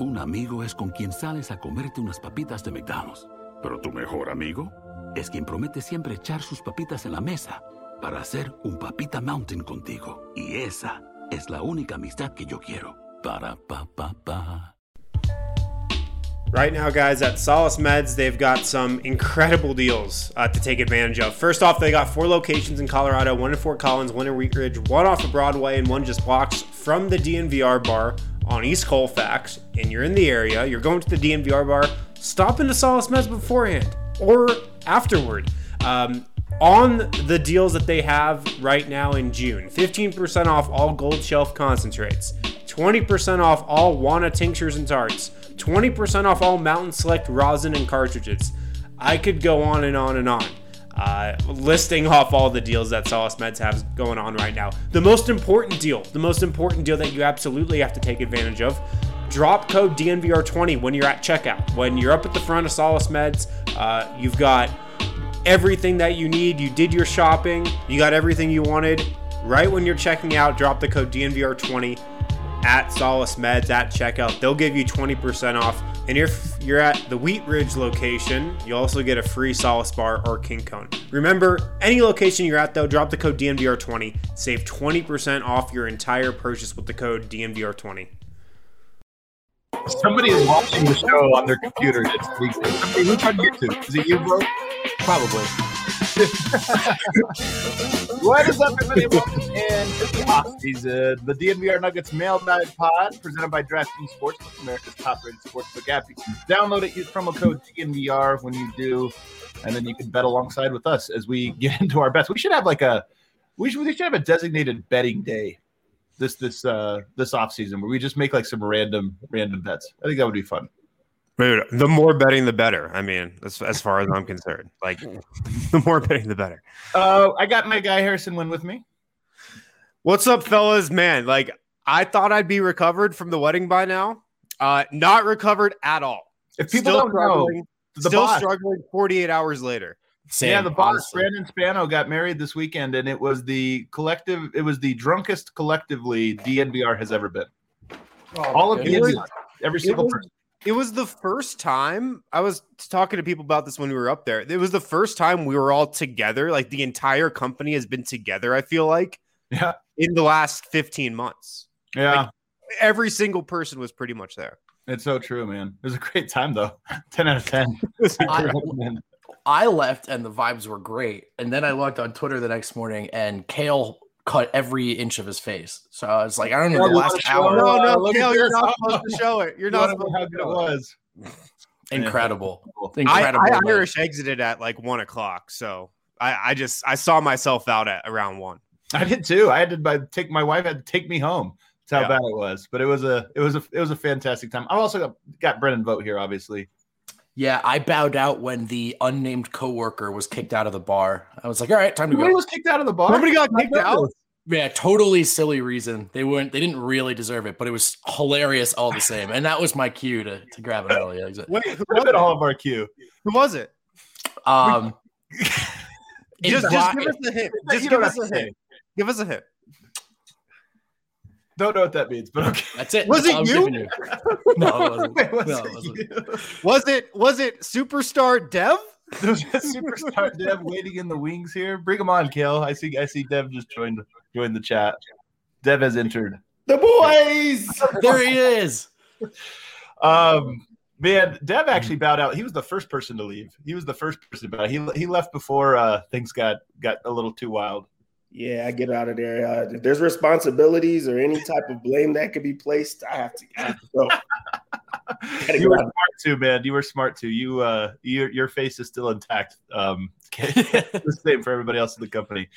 Un amigo es con quien sales a comerte unas papitas de McDonald's. Pero tu mejor amigo es quien promete siempre echar sus papitas en la mesa para hacer un papita mountain contigo. Y esa es la única amistad que yo quiero. Para pa pa pa. Right now, guys, at Solace Meds, they've got some incredible deals uh, to take advantage of. First off, they got four locations in Colorado one in Fort Collins, one in Wheat Ridge, one off of Broadway, and one just blocks from the DNVR bar on East Colfax. And you're in the area, you're going to the DNVR bar, stop into Solace Meds beforehand or afterward. Um, on the deals that they have right now in June 15% off all gold shelf concentrates, 20% off all Wana tinctures and tarts. 20% off all Mountain Select rosin and cartridges. I could go on and on and on. Uh, listing off all the deals that Solace Meds has going on right now. The most important deal, the most important deal that you absolutely have to take advantage of. Drop code DNVR20 when you're at checkout. When you're up at the front of Solace Meds, uh, you've got everything that you need. You did your shopping, you got everything you wanted. Right when you're checking out, drop the code DNVR20 at Solace Meds at checkout. They'll give you 20% off. And if you're at the Wheat Ridge location, you also get a free Solace bar or King Cone. Remember, any location you're at though, drop the code DNVR20. Save 20% off your entire purchase with the code DNVR20. Somebody is watching the show on their computer. It's somebody who's on YouTube. Is it you, bro? Probably. what is up, everybody? And the off. The DNVR Nuggets Mailbag Pod, presented by DraftKings Sportsbook, America's top-rated sportsbook app. You can download it. Use promo code DNVR when you do, and then you can bet alongside with us as we get into our bets. We should have like a we should, we should have a designated betting day this this uh this off season where we just make like some random random bets. I think that would be fun. Dude, the more betting, the better. I mean, as, as far as I'm concerned, like the more betting, the better. Uh, I got my guy Harrison Wind with me. What's up, fellas? Man, like I thought I'd be recovered from the wedding by now. Uh, not recovered at all. If people still don't know, the still boss. struggling 48 hours later. Same, yeah, the boss honestly. Brandon Spano got married this weekend, and it was the collective. It was the drunkest collectively DNVR has ever been. Oh, all of DNVR, every single was, person it was the first time I was talking to people about this when we were up there. It was the first time we were all together. Like the entire company has been together, I feel like. Yeah. In the last 15 months. Yeah. Like, every single person was pretty much there. It's so true, man. It was a great time though. 10 out of 10. I, I left and the vibes were great. And then I looked on Twitter the next morning and Kale cut every inch of his face. So I was like, I don't know the last hour. No, no, Kale, you're not supposed to show it. You're not supposed to how good it was. Incredible. Incredible. I, I Irish exited at like one o'clock. So I, I just I saw myself out at around one. I did too. I had to by, take my wife had to take me home. That's how yeah. bad it was. But it was a it was a it was a fantastic time. I also got, got Brendan Vogt here, obviously. Yeah, I bowed out when the unnamed coworker was kicked out of the bar. I was like, all right, time to Nobody go. was kicked out of the bar. Nobody got kicked out. Yeah, totally silly reason. They weren't. They didn't really deserve it, but it was hilarious all the same. And that was my cue to, to grab an early exit. Wait, who was it? All of our cue. Who was it? Um, just, just give us a hint. Just give us a hint. Give us a hint. Don't know what that means, but okay. That's it. Was That's it you? you? no, it wasn't. Wait, was, no, it wasn't. was it? Was it superstar Dev? There's a superstar Dev waiting in the wings here. Bring him on, Kale. I see. I see. Dev just joined joined the chat. Dev has entered. The boys. there he is. Um, man, Dev actually bowed out. He was the first person to leave. He was the first person to bow. He he left before uh, things got got a little too wild. Yeah, I get out of there. Uh, if there's responsibilities or any type of blame that could be placed, I have to, I have to go. you were smart too, man. You were smart too. You uh, your your face is still intact. Um, the same for everybody else in the company.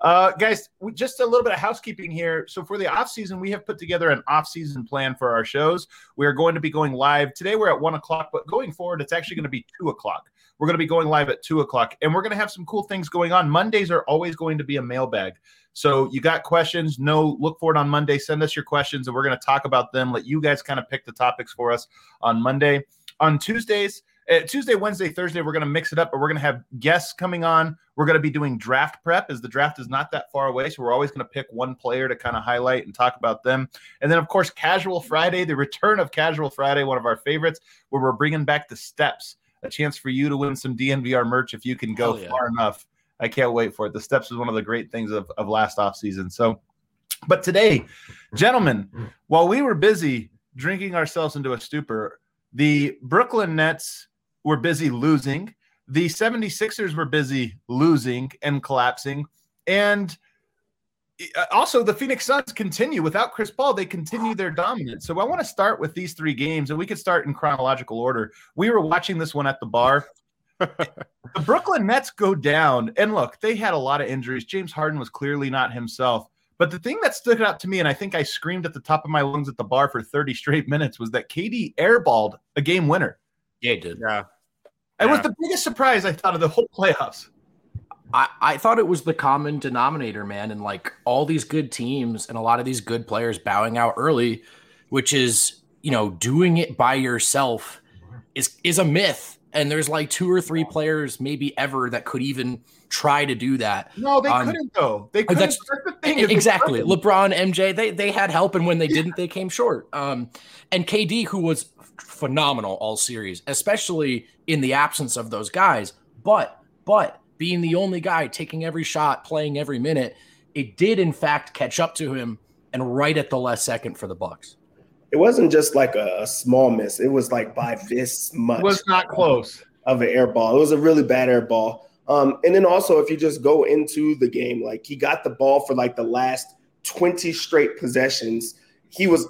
Uh, guys, just a little bit of housekeeping here. So for the off season, we have put together an off season plan for our shows. We are going to be going live today. We're at one o'clock, but going forward, it's actually going to be two o'clock. We're going to be going live at two o'clock, and we're going to have some cool things going on. Mondays are always going to be a mailbag. So you got questions? No, look for it on Monday. Send us your questions, and we're going to talk about them. Let you guys kind of pick the topics for us on Monday. On Tuesdays, Uh, Tuesday, Wednesday, Thursday, we're going to mix it up, but we're going to have guests coming on. We're going to be doing draft prep as the draft is not that far away. So we're always going to pick one player to kind of highlight and talk about them. And then, of course, Casual Friday, the return of Casual Friday, one of our favorites, where we're bringing back the steps, a chance for you to win some DNVR merch if you can go yeah. far enough. I can't wait for it. The steps is one of the great things of, of last off season. So, but today, gentlemen, while we were busy drinking ourselves into a stupor, the Brooklyn Nets were busy losing. The 76ers were busy losing and collapsing. And Uh, also, the Phoenix Suns continue without Chris Paul. They continue their dominance. So I want to start with these three games, and we could start in chronological order. We were watching this one at the bar. the Brooklyn Nets go down, and look, they had a lot of injuries. James Harden was clearly not himself. But the thing that stood out to me, and I think I screamed at the top of my lungs at the bar for 30 straight minutes, was that KD airballed a game winner. Yeah, he did. Yeah. It yeah. was the biggest surprise I thought of the whole playoffs. I, I thought it was the common denominator, man, and like all these good teams and a lot of these good players bowing out early, which is you know doing it by yourself is is a myth. And there's like two or three players maybe ever that could even try to do that. No, they um, couldn't though. They couldn't. That's, that's the thing. Exactly. LeBron, MJ, they they had help, and when they didn't, they came short. Um, and KD, who was phenomenal all series, especially in the absence of those guys. But but being the only guy taking every shot, playing every minute, it did in fact catch up to him and right at the last second for the Bucks. It wasn't just like a, a small miss. It was like by this much. It was not close of an air ball. It was a really bad air ball. Um, and then also, if you just go into the game, like he got the ball for like the last 20 straight possessions. He was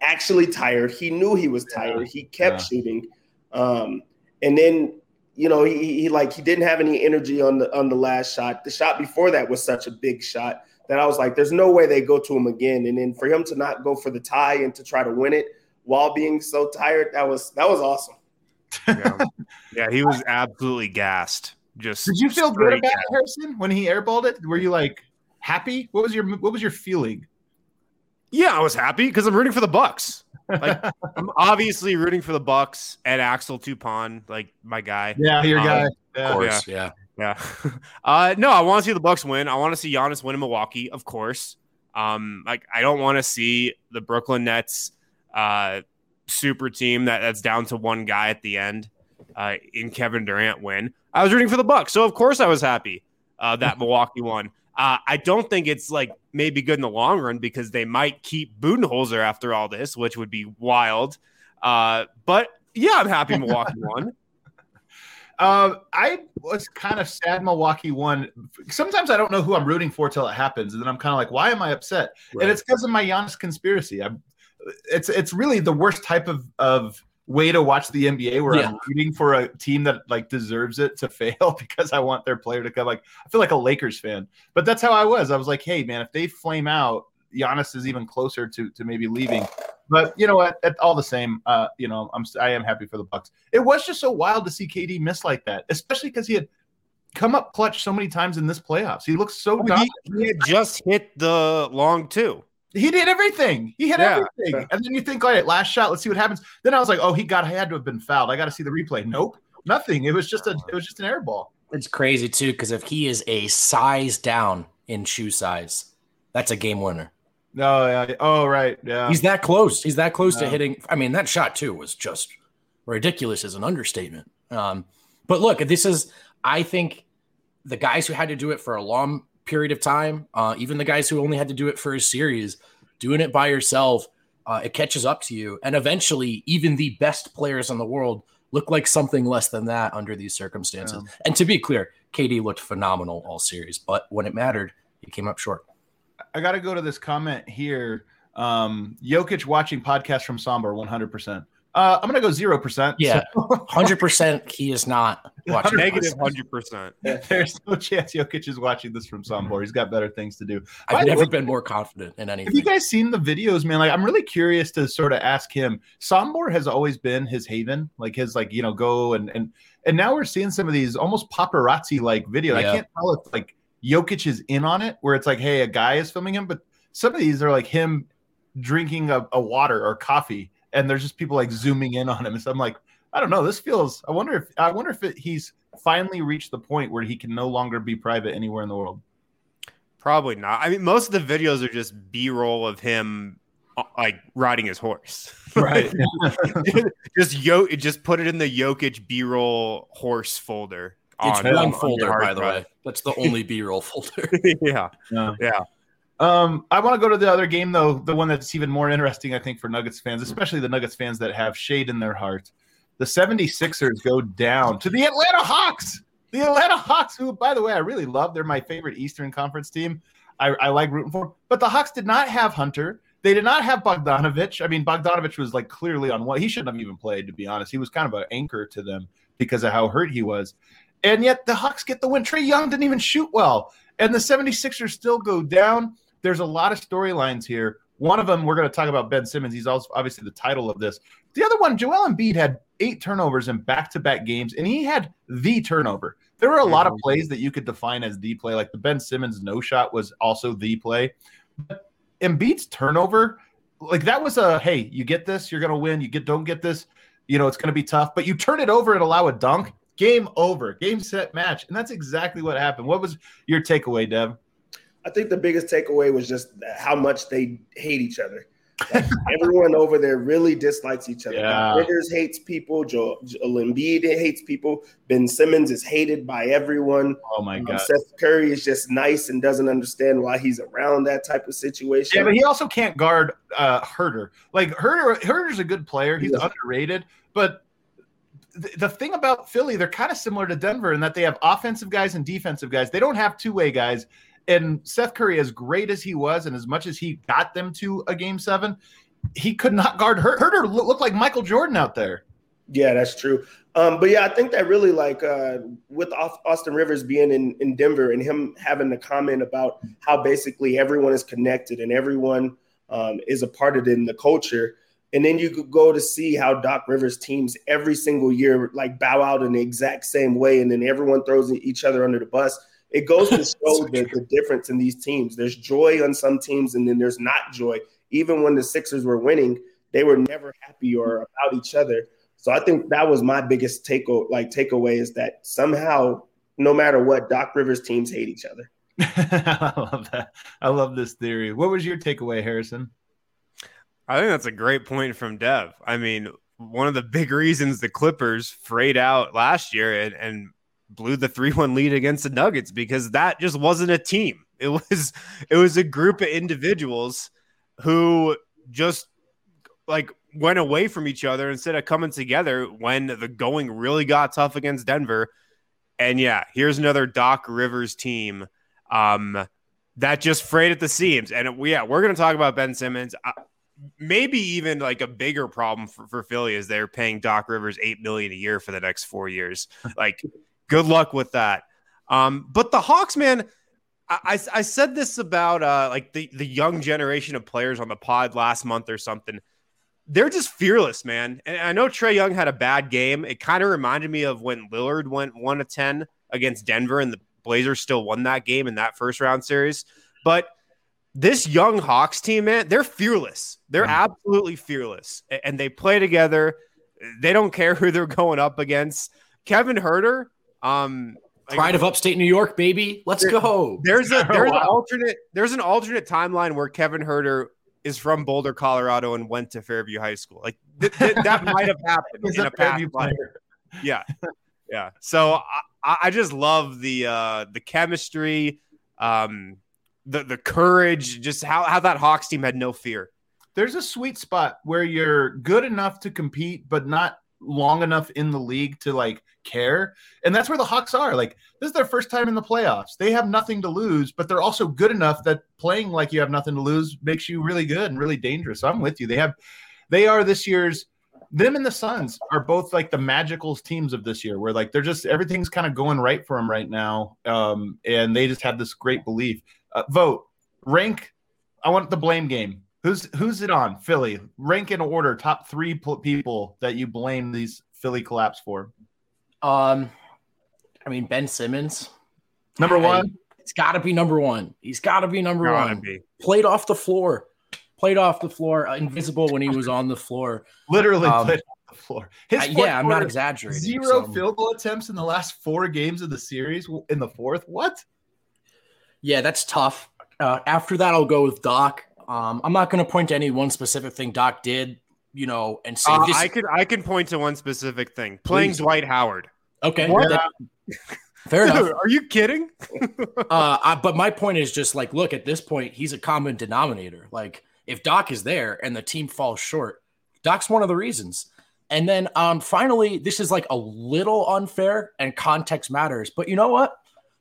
actually tired. He knew he was tired. He kept yeah. shooting. Um, and then, you know, he, he like he didn't have any energy on the on the last shot. The shot before that was such a big shot that I was like, there's no way they go to him again. And then for him to not go for the tie and to try to win it while being so tired, that was that was awesome. yeah. yeah, he was absolutely gassed. Just did you feel good about Harrison when he airballed it? Were you like happy? What was your what was your feeling? Yeah, I was happy because I'm rooting for the Bucks. Like I'm obviously rooting for the Bucks and Axel Tupon, like my guy. Yeah, your um, guy. Yeah. Of course, yeah. Yeah. yeah. uh, no, I want to see the Bucks win. I want to see Giannis win in Milwaukee, of course. Um, like I don't want to see the Brooklyn Nets uh super team that, that's down to one guy at the end uh, in Kevin Durant win. I was rooting for the Bucks, so of course I was happy uh, that Milwaukee won. Uh, I don't think it's like maybe good in the long run because they might keep Budenholzer after all this, which would be wild. Uh, but yeah, I'm happy Milwaukee won. Uh, I was kind of sad Milwaukee won. Sometimes I don't know who I'm rooting for till it happens, and then I'm kind of like, why am I upset? Right. And it's because of my Giannis conspiracy. I'm, it's it's really the worst type of of way to watch the NBA where yeah. I'm rooting for a team that like deserves it to fail because I want their player to come. Like I feel like a Lakers fan, but that's how I was. I was like, hey man, if they flame out, Giannis is even closer to to maybe leaving. But you know what? At, all the same, uh, you know, I'm I am happy for the Bucks. It was just so wild to see KD miss like that, especially because he had come up clutch so many times in this playoffs. He looks so. Oh, he, he had just hit the long two. He did everything. He hit yeah. everything. And then you think, all right, last shot, let's see what happens. Then I was like, oh, he got he had to have been fouled. I got to see the replay. Nope, nothing. It was just a it was just an air ball. It's crazy too, because if he is a size down in shoe size, that's a game winner. No, oh, yeah. Oh, right. Yeah. He's that close. He's that close yeah. to hitting. I mean, that shot too was just ridiculous as an understatement. Um, but look, this is I think the guys who had to do it for a long period of time. Uh, even the guys who only had to do it for a series, doing it by yourself, uh, it catches up to you. And eventually, even the best players in the world look like something less than that under these circumstances. Yeah. And to be clear, KD looked phenomenal all series, but when it mattered, he came up short. I got to go to this comment here. Um, Jokic watching podcast from Sombor 100%. Uh, I'm gonna go zero percent. Yeah, hundred percent. He is not watching. Negative hundred percent. There's no chance Jokic is watching this from Sombor. He's got better things to do. I've never way, been more confident in anything. Have you guys seen the videos, man? Like, I'm really curious to sort of ask him. Sombor has always been his haven, like his like you know go and and and now we're seeing some of these almost paparazzi like videos. Yeah. I can't tell if like Jokic is in on it, where it's like, hey, a guy is filming him, but some of these are like him drinking a, a water or coffee and there's just people like zooming in on him. And so I'm like, I don't know. This feels. I wonder if I wonder if it, he's finally reached the point where he can no longer be private anywhere in the world. Probably not. I mean, most of the videos are just B-roll of him uh, like riding his horse. Right. just yo just put it in the Jokic B-roll horse folder. It's on- one on folder, by the way. That's the only B-roll folder. yeah. Yeah. Yeah. Um, I want to go to the other game though, the one that's even more interesting, I think, for Nuggets fans, especially the Nuggets fans that have shade in their heart. The 76ers go down to the Atlanta Hawks. The Atlanta Hawks, who, by the way, I really love. They're my favorite Eastern Conference team. I, I like rooting for. But the Hawks did not have Hunter. They did not have Bogdanovich. I mean, Bogdanovich was like clearly on what he shouldn't have even played, to be honest. He was kind of an anchor to them because of how hurt he was. And yet the Hawks get the win. Trae Young didn't even shoot well. And the 76ers still go down. There's a lot of storylines here. One of them, we're going to talk about Ben Simmons. He's also obviously the title of this. The other one, Joel Embiid had eight turnovers in back to back games, and he had the turnover. There were a lot of mhm. plays that you could define as the play, like the Ben Simmons no shot was also the play. But Embiid's turnover, like that was a hey, you get this, you're going to win. You get don't get this, you know, it's going to be tough. But you turn it over and allow a dunk, game over, game set match, and that's exactly what happened. What was your takeaway, Dev? I think the biggest takeaway was just how much they hate each other. Like, everyone over there really dislikes each other. Yeah. Rivers hates people. Joel, Joel Embiid hates people. Ben Simmons is hated by everyone. Oh my Um, god. Seth Curry is just nice and doesn't understand why he's around that type of situation. Yeah, but he also can't guard uh Huerter. Like Huerter, Huerter's a good player. He's Yeah. underrated, but th- the thing about Philly, they're kind of similar to Denver in that they have offensive guys and defensive guys. They don't have two-way guys. And Seth Curry, as great as he was, and as much as he got them to a game seven, he could not guard Her- Huerter. loo- Looked like Michael Jordan out there. Yeah, that's true. Um, but yeah, I think that really like uh, with Austin Rivers being in, in Denver and him having the comment about how basically everyone is connected and everyone um, is a part of it in the culture. And then you could go to see how Doc Rivers teams every single year like bow out in the exact same way, and then everyone throws each other under the bus. It goes to show the, the difference in these teams. There's joy on some teams, and then there's not joy. Even when the Sixers were winning, they were never happy or about each other. So I think that was my biggest take like takeaway is that somehow, no matter what, Doc Rivers teams hate each other. I love that. I love this theory. What was your takeaway, Harrison? I think that's a great point from Dev. I mean, one of the big reasons the Clippers frayed out last year and, and blew the 3-1 lead against the Nuggets because that just wasn't a team. It was it was a group of individuals who just like went away from each other instead of coming together when the going really got tough against Denver. And yeah, here's another Doc Rivers team um, that just frayed at the seams. And yeah, we're going to talk about Ben Simmons. Maybe even like a bigger problem for, for Philly is they're paying Doc Rivers eight million a year for the next four years. Like, good luck with that. Um, but the Hawks, man, I, I, said this about uh, like the the young generation of players on the pod last month or something. They're just fearless, man. And I know Trae Young had a bad game. It kind of reminded me of when Lillard went one to ten against Denver, and the Blazers still won that game in that first round series. But this young Hawks team, man, they're fearless. They're Mm-hmm. absolutely fearless, and they play together. They don't care who they're going up against. Kevin Huerter, um, like, Pride of upstate New York, baby. Let's go. there's a there's Wow. an alternate there's an alternate timeline where Kevin Huerter is from Boulder, Colorado, and went to Fairview High School. Like th- th- that might have happened in a a past Fairview life. Yeah, yeah. So I, I I just love the uh, the chemistry, um, the the courage, just how how that Hawks team had no fear. there's a sweet spot where you're good enough to compete, but not long enough in the league to like care. And that's where the Hawks are. Like, this is their first time in the playoffs. They have nothing to lose, but they're also good enough that playing like you have nothing to lose makes you really good and really dangerous. So I'm with you. They have, they are this year's, them and the Suns are both like the magical teams of this year, where like they're just everything's kind of going right for them right now. Um, and they just have this great belief. Uh, Vogt, rank. I want the blame game. Who's who's it on? Philly. Rank in order top three pl- people that you blame these Philly collapse for. Um, I mean Ben Simmons. Number I- one. It's got to be number one. He's got to be number Gotta one. be. Played off the floor. Played off the floor. uh, invisible when he was on the floor. Literally Um, played off the floor. Uh, yeah, I'm not exaggerating. Zero so. field goal attempts in the last four games of the series in the fourth. What? Yeah, that's tough. Uh, after that, I'll go with Doc. Um, I'm not going to point to any one specific thing Doc did, you know, and say uh, this. I could I can point to one specific thing: playing Please. Dwight Howard. Okay, that, fair Dude, enough. Are you kidding? uh, I, but my point is just like, look, at this point, he's a common denominator. Like, if Doc is there and the team falls short, Doc's one of the reasons. And then um, finally, this is like a little unfair and context matters. But you know what?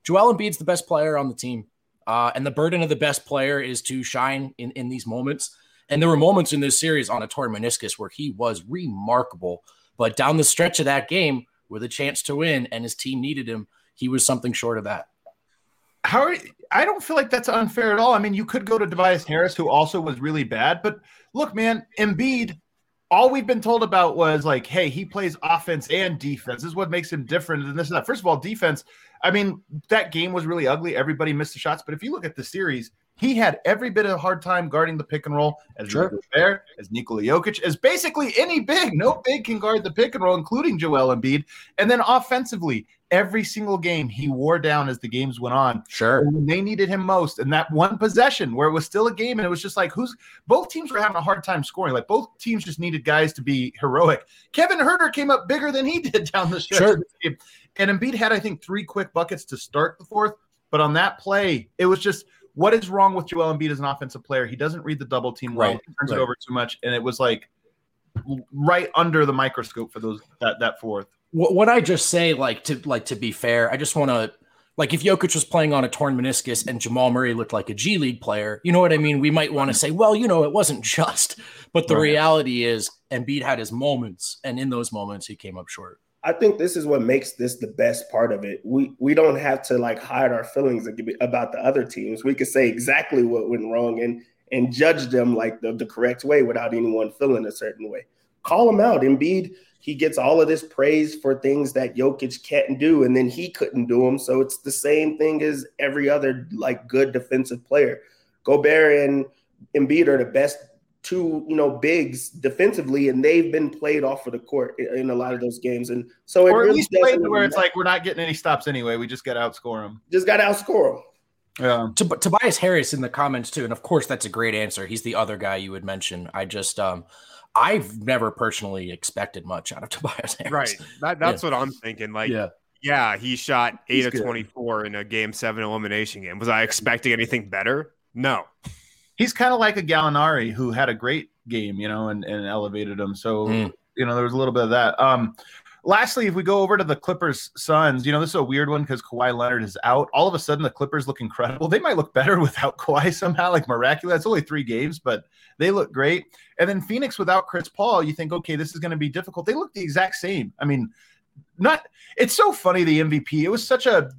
Joel Embiid's the best player on the team. Uh, and the burden of the best player is to shine in, in these moments. And there were moments in this series on a torn meniscus where he was remarkable. But down the stretch of that game, with a chance to win, and his team needed him, he was something short of that. How are, I don't feel like that's unfair at all. I mean, you could go to Tobias Harris, who also was really bad. But look, man, Embiid all we've been told about was like, hey, he plays offense and defense. This is what makes him different than this and that. First of all, defense. I mean, that game was really ugly. Everybody missed the shots. But if you look at the series, he had every bit of a hard time guarding the pick and roll as sure. As Nikola Jokic, as basically any big. No big can guard the pick and roll, including Joel Embiid. And then offensively, every single game he wore down as the games went on. Sure. when they needed him most. And that one possession where it was still a game and it was just like who's both teams were having a hard time scoring. Like both teams just needed guys to be heroic. Kevin Huerter came up bigger than he did down the stretch. Sure. The and Embiid had, I think, three quick buckets to start the fourth. But on that play, it was just – what is wrong with Joel Embiid as an offensive player? He doesn't read the double team well. Right. He turns right. it over too much, and it was like right under the microscope for those that that fourth. What, what I just say, like to like to be fair, I just want to like if Jokic was playing on a torn meniscus and Jamal Murray looked like a G League player, you know what I mean? We might want to say, well, you know, it wasn't just, but the right. reality is Embiid had his moments, and in those moments, he came up short. I think this is what makes this the best part of it. We we don't have to like hide our feelings about the other teams. We can say exactly what went wrong and and judge them like the, the correct way without anyone feeling a certain way. Call them out. Embiid, he gets all of this praise for things that Jokic can't do, and then he couldn't do them. So it's the same thing as every other like good defensive player. Gobert and Embiid are the best two, you know, bigs defensively, and they've been played off of the court in, a lot of those games. And so, or at really least played where it's like we're not getting any stops anyway. We just got to outscore them. Just got to outscore them. Yeah. Tobias Harris in the comments too, and of course that's a great answer. He's the other guy you would mention. I just um I've never personally expected much out of Tobias Harris. Right. That, that's yeah. what I'm thinking. Like, yeah. Yeah, he shot eight He's of good. 24 in a game seven elimination game. Was I expecting anything better? No he's kind of like a Gallinari who had a great game, you know, and, and elevated him. So, mm. you know, there was a little bit of that. Um, lastly, if we go over to the Clippers Suns, you know, this is a weird one because Kawhi Leonard is out. All of a sudden, the Clippers look incredible. They might look better without Kawhi somehow, like miraculous. It's only three games, but they look great. And then Phoenix without Chris Paul, you think, okay, this is going to be difficult. They look the exact same. I mean, not it's so funny the MVP. It was such a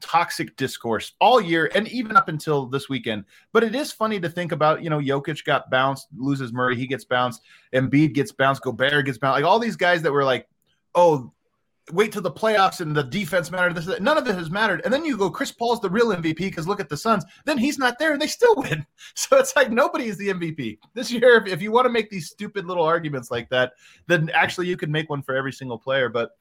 toxic discourse all year and even up until this weekend. But it is funny to think about, you know, Jokic got bounced, loses Murray, he gets bounced, Embiid gets bounced, Gobert gets bounced. Like all these guys that were like, oh, wait till the playoffs and the defense mattered. This, none of it has mattered. And then you go, Chris Paul's the real MVP because look at the Suns. Then he's not there and they still win. So it's like nobody is the MVP this year. If, if you want to make these stupid little arguments like that, then actually you can make one for every single player. But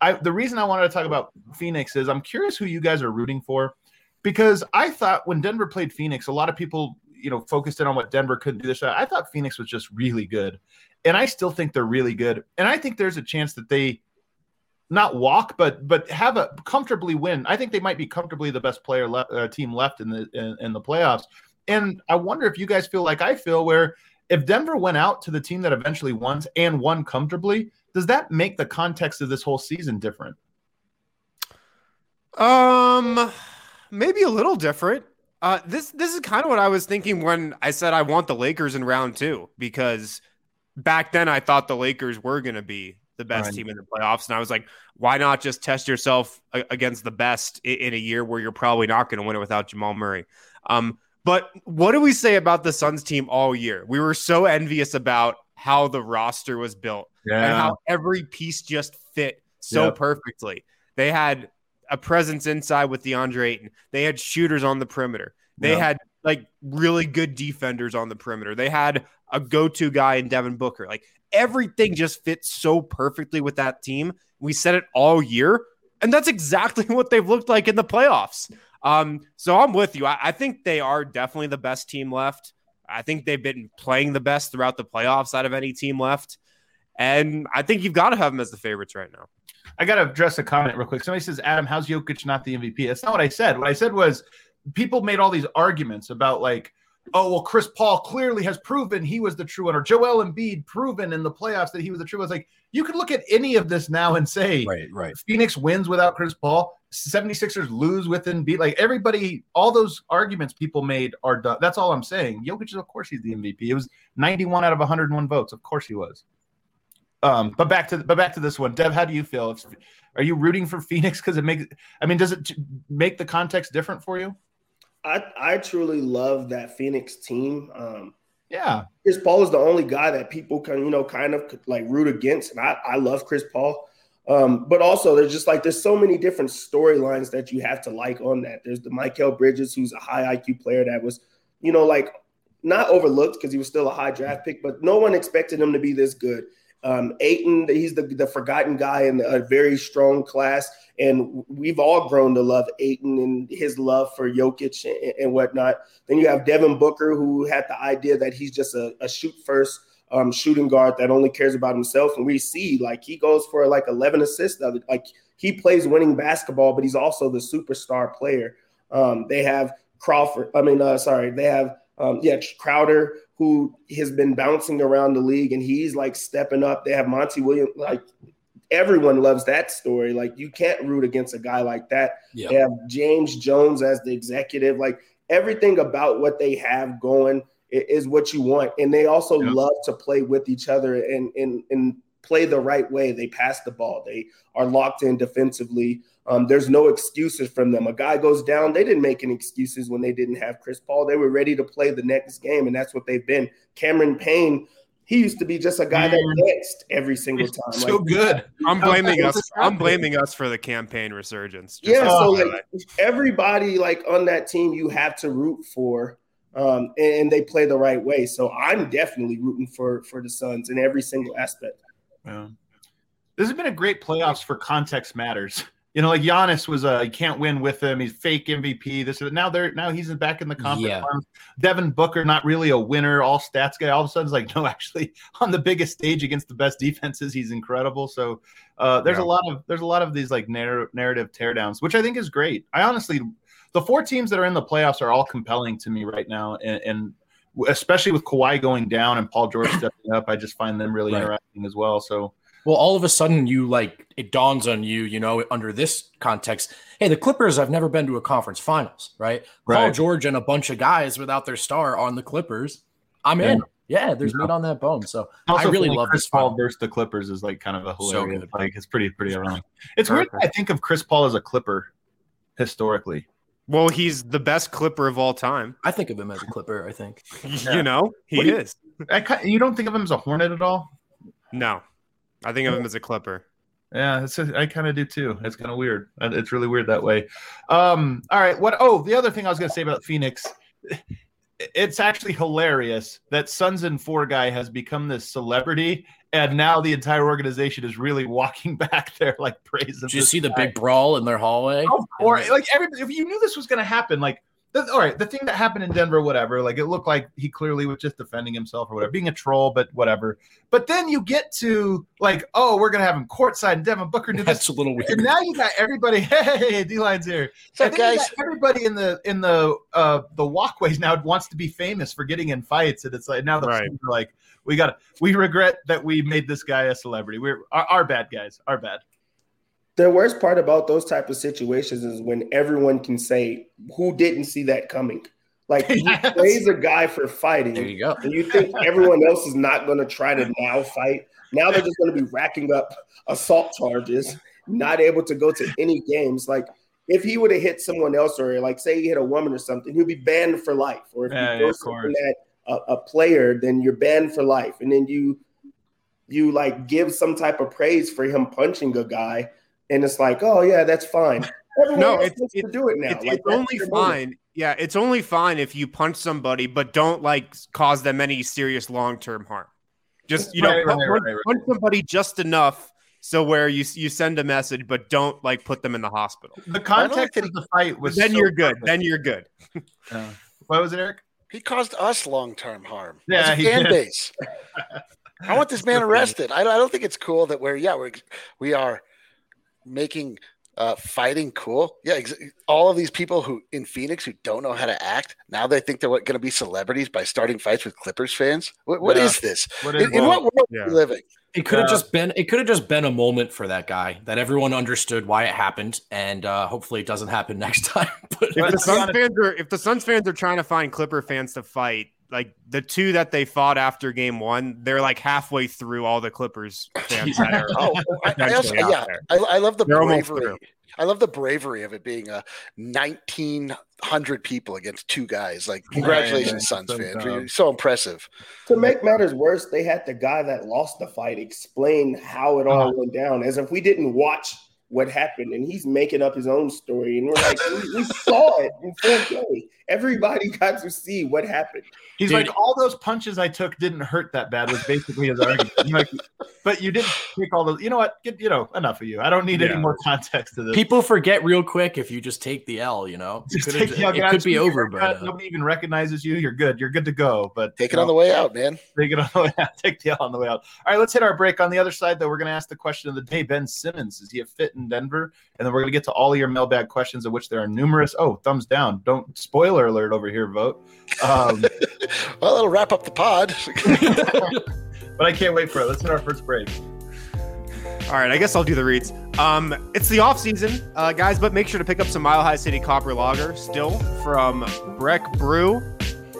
I the reason I wanted to talk about Phoenix is I'm curious who you guys are rooting for because I thought when Denver played Phoenix, a lot of people you know focused in on what Denver couldn't do this. I thought Phoenix was just really good, and I still think they're really good, and I think there's a chance that they not walk, but but have a comfortably win. I think they might be comfortably the best player le- uh, team left in the in, in the playoffs. And I wonder if you guys feel like I feel, where if Denver went out to the team that eventually won and won comfortably, does that make the context of this whole season different? Um, maybe a little different. Uh, this this is kind of what I was thinking when I said I want the Lakers in round two because back then I thought the Lakers were going to be the best right. team in the playoffs, and I was like, why not just test yourself against the best in a year where you're probably not going to win it without Jamal Murray? Um, but what do we say about the Suns team all year? We were so envious about how the roster was built yeah. and how every piece just fit so yep. perfectly. They had a presence inside with DeAndre Ayton. They had shooters on the perimeter. They yep. had like really good defenders on the perimeter. They had a go-to guy in Devin Booker. Like everything just fits so perfectly with that team. We said it all year, and that's exactly what they've looked like in the playoffs. Um, so I'm with you. I, I think they are definitely the best team left. I think they've been playing the best throughout the playoffs out of any team left. And I think you've got to have them as the favorites right now. I got to address a comment real quick. Somebody says, Adam, how's Jokic not the MVP? That's not what I said. What I said was people made all these arguments about like, oh, well, Chris Paul clearly has proven he was the true one, or Joel Embiid proven in the playoffs that he was the true one. I was like, you could look at any of this now and say, right, right. Phoenix wins without Chris Paul. 76ers lose with Embiid. Like everybody, all those arguments people made are done. That's all I'm saying. Jokic, of course, he's the MVP. It was 91 out of 101 votes. Of course he was. Um, but back to but back to this one, Dev. How do you feel? If, are you rooting for Phoenix because it makes? I mean, does it make the context different for you? I I truly love that Phoenix team. Um, yeah, Chris Paul is the only guy that people can you know kind of like root against, and I I love Chris Paul. Um, but also, there's just like there's so many different storylines that you have to like on that. There's the Mikal Bridges, who's a high IQ player that was, you know, like not overlooked because he was still a high draft pick, but no one expected him to be this good. Um, Ayton, he's the, the forgotten guy in a very strong class. And we've all grown to love Ayton and his love for Jokic and, and whatnot. Then you have Devin Booker, who had the idea that he's just a, a shoot first um, shooting guard that only cares about himself. And we see like he goes for like 11 assists. Like he plays winning basketball, but he's also the superstar player. Um, they have Crawford. I mean, uh, sorry, they have um, yeah Crowder, who has been bouncing around the league, and he's like stepping up. They have Monty Williams. Like everyone loves that story. Like you can't root against a guy like that. Yep. They have James Jones as the executive. Like everything about what they have going is what you want. And they also yep. love to play with each other and and and play the right way. They pass the ball. They are locked in defensively. Um, there's no excuses from them. A guy goes down. They didn't make any excuses when they didn't have Chris Paul. They were ready to play the next game, and that's what they've been. Cameron Payne, he used to be just a guy that danced every single time. so like, good. I'm blaming us. I'm blaming us for the campaign Payne resurgence. yeah. So like everybody like on that team, you have to root for. Um, and they play the right way. So I'm definitely rooting for for the Suns in every single aspect. Yeah. This has been a great playoffs for context matters. You know, like Giannis was a you can't win with him. He's fake MVP. This is now they're now he's back in the conference. Yeah. Devin Booker, not really a winner, all stats guy. All of a sudden, it's like no, actually on the biggest stage against the best defenses, he's incredible. So uh, there's yeah. a lot of there's a lot of these like narr- narrative teardowns, which I think is great. I honestly, the four teams that are in the playoffs are all compelling to me right now, and, and especially with Kawhi going down and Paul George stepping up, I just find them really right. interesting as well. So well, all of a sudden, you like it dawns on you, you know, under this context. Hey, the Clippers have never been to a conference finals, right? right. Paul George and a bunch of guys without their star on the Clippers. I'm in. Yeah, there's yeah. meat on that bone. So also, I really love this. Chris Paul versus the Clippers is like kind of a hilarious. So like it's pretty pretty ironic. It's Perfect. weird. I think of Chris Paul as a Clipper historically. Well, he's the best Clipper of all time. I think of him as a Clipper. I think yeah. you know he what is. You, I, you don't think of him as a Hornet at all? No, I think of him as a Clipper. Yeah, it's a, I kind of do too. It's kind of weird. It's really weird that way. Um, all right. What? Oh, the other thing I was going to say about Phoenix, it's actually hilarious that Suns and Four guy has become this celebrity, and now the entire organization is really walking back there like praising. Did you see guy. the big brawl in their hallway? Of course, like everybody. If you knew this was going to happen, like all right, the thing that happened in Denver, whatever, like it looked like he clearly was just defending himself or whatever, being a troll, but whatever. But then you get to like, oh, we're gonna have him courtside and Devin Booker do this. That's a little weird. And now you got everybody, hey, D line's here. So guys, everybody in the in the uh the walkways now wants to be famous for getting in fights, and it's like now the right. are like, we got we regret that we made this guy a celebrity. We're our, our bad guys, our bad the worst part about those type of situations is when everyone can say who didn't see that coming. Like yes. you praise a guy for fighting. There you go. And you think everyone else is not going to try to now fight. Now they're just going to be racking up assault charges, not able to go to any games. Like if he would have hit someone else, or like say he hit a woman or something, he'd be banned for life. Or if yeah, you throw yeah, something at a, a player, then you're banned for life. And then you you like give some type of praise for him punching a guy and it's like, oh yeah, that's fine. Everyone No, it's- wants it's- to do it now. It's, Like, it's only their moment. fine. Yeah, it's only fine if you punch somebody, but don't like cause them any serious long term harm. Just you know, Right, punch, right, right, right. punch somebody just enough so where you you send a message, but don't like put them in the hospital. The context of the fight was then so you're good. perfect. Then you're good. Yeah. What was it, Eric? He caused us long term harm. Yeah, As he fan did. base. I want this man arrested. I, I don't think it's cool that we're yeah we're we are making uh, fighting cool. Yeah, ex- all of these people who in Phoenix who don't know how to act now they think they're going to be celebrities by starting fights with Clippers fans. What, what Yeah. is this? What In, is in what world Yeah. are we living? It could have Yeah. just been it could have just been a moment for that guy that everyone understood why it happened, and uh, hopefully it doesn't happen next time. But If the Suns fans are if the Suns fans are trying to find Clipper fans to fight, like the two that they fought after game one, they're like halfway through all the Clippers fans that are Oh, I, I also, out yeah, there. I, I love the They're bravery. I love the bravery of it being a 1900 people against two guys. Like, congratulations, yeah. Suns fans. dumb. You're so impressive. To make matters worse, they had the guy that lost the fight explain how it all uh-huh. went down, as if we didn't watch what happened, and he's making up his own story. And we're like, we, we saw it in 4K. Everybody got to see what happened. He's Dude. like, all those punches I took didn't hurt that bad. Was basically his argument. Like, but you didn't take all those. You know what? Get you know enough of you. I don't need any more context to this. people forget real quick if you just take the L. You know, it, Just coulda- take the it could be over, but uh, nobody even recognizes you. You're good. You're good to go. But Take it you on the way out, man. Take it on the way out. Take the L on the way out. All right, let's hit our break. On the other side, though, we're going to ask the question of the day. Ben Simmons, is he a fit in Denver? And then we're going to get to all of your mailbag questions, of which there are numerous. Oh, thumbs down. Don't spoiler alert over here, Vogt. Um, Well, that'll wrap up the pod. but I can't wait for it. Let's hit our first break. All right, I guess I'll do the reads. Um, it's the off season, uh, guys, but make sure to pick up some Mile High City Copper Lager still from Breck Brew.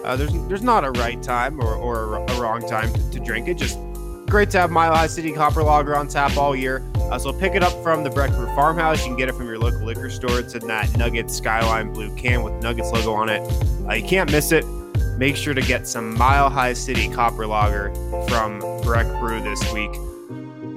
Uh, there's there's not a right time or, or a wrong time to, to drink it. Just great to have Mile High City Copper Lager on tap all year. Uh, so pick it up from the Breck Brew Farmhouse. You can get it from your local liquor store. It's in that Nugget Skyline blue can with Nuggets logo on it. Uh, you can't miss it. Make sure to get some Mile High City Copper Lager from Breck Brew this week.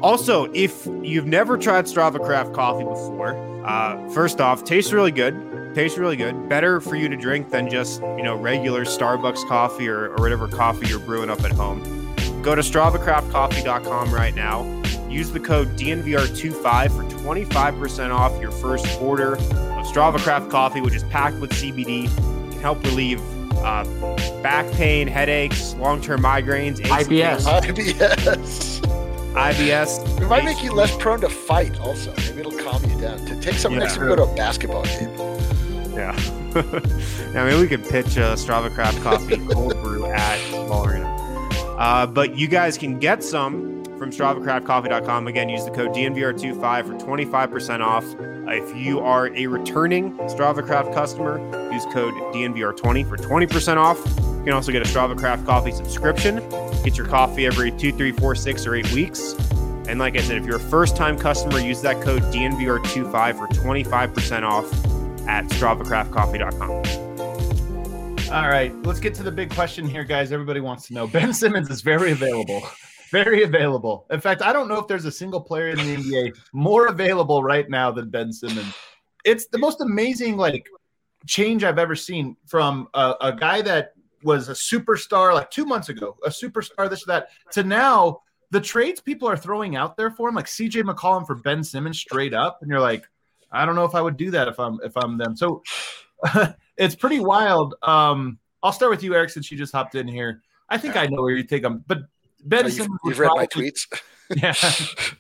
Also, if you've never tried Strava Craft coffee before, uh, first off, tastes really good. Tastes really good. Better for you to drink than just you know regular Starbucks coffee or, or whatever coffee you're brewing up at home. Go to StravaCraftCoffee.com right now. Use the code DNVR25 for 25% off your first order of Strava Craft coffee, which is packed with CBD. Can help relieve uh, back pain, headaches, long-term migraines, IBS. IBS. IBS. It might make you less prone to fight, also. Maybe it'll calm you down. To take something Yeah. next time you go to a basketball game. Yeah. I mean, we could pitch a Strava Craft Coffee cold brew at Ball Arena. Uh, but you guys can get some from StravaCraftCoffee.com. Again, use the code DNVR25 for 25% off. Uh, if you are a returning StravaCraft customer, use code DNVR20 for 20% off. You can also get a StravaCraft Coffee subscription. Get your coffee every two, three, four, six, or eight weeks. And like I said, if you're a first time customer, use that code DNVR25 for 25% off at StravaCraftCoffee.com. All right, let's get to the big question here, guys. Everybody wants to know. Ben Simmons is very available. Very available. In fact, I don't know if there's a single player in the NBA more available right now than Ben Simmons. It's the most amazing like change I've ever seen from a, a guy that was a superstar like two months ago, a superstar, this or that, to now the trades people are throwing out there for him, like CJ McCollum for Ben Simmons straight up, and you're like, I don't know if I would do that if I'm if I'm them. So it's pretty wild. Um, I'll start with you, Eric, since you just hopped in here. I think I know where you take them, but Ben Oh, you've, Simmons would you've read my probably- tweets. yeah,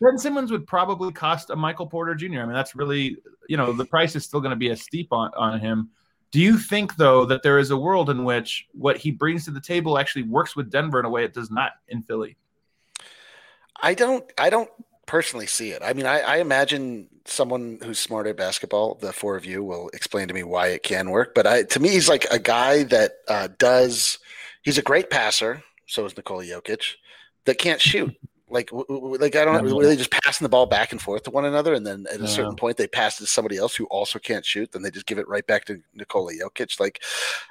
Ben Simmons would probably cost a Michael Porter Jr. I mean, that's really you know the price is still going to be as steep on on him. Do you think though that there is a world in which what he brings to the table actually works with Denver in a way it does not in Philly? I don't. I don't personally see it. I mean, I, I imagine someone who's smart at basketball, the four of you, will explain to me why it can work. But I, to me, he's like a guy that uh, does. He's a great passer. So is Nikola Jokic. That can't shoot. Like, w- w- like I don't really just passing the ball back and forth to one another, and then at a Yeah. certain point they pass it to somebody else who also can't shoot. Then they just give it right back to Nikola Jokic. Like,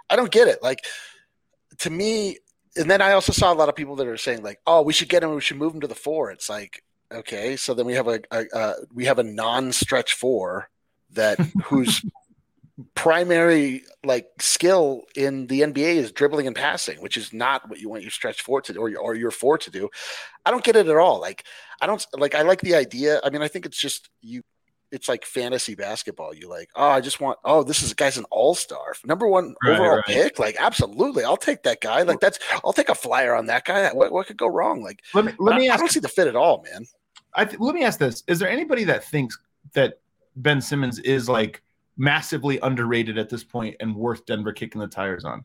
I don't get it. Like, to me, and then I also saw a lot of people that are saying like, "Oh, we should get him. We should move him to the four. It's like, okay, so then we have a, a, a we have a non-stretch four that whose primary like skill in the NBA is dribbling and passing, which is not what you want your stretch four to do or your, or your four to do. I don't get it at all. Like I don't like I like the idea. I mean, I think it's just you it's like fantasy basketball. You like, oh, I just want, oh, this is guy's an all star, number one right, overall right. pick. Like, absolutely, I'll take that guy. Like, that's, I'll take a flyer on that guy. What, what could go wrong? Like, let me, let me I, ask, I don't see the fit at all, man. I th- let me ask this: Is there anybody that thinks that Ben Simmons is like massively underrated at this point and worth Denver kicking the tires on?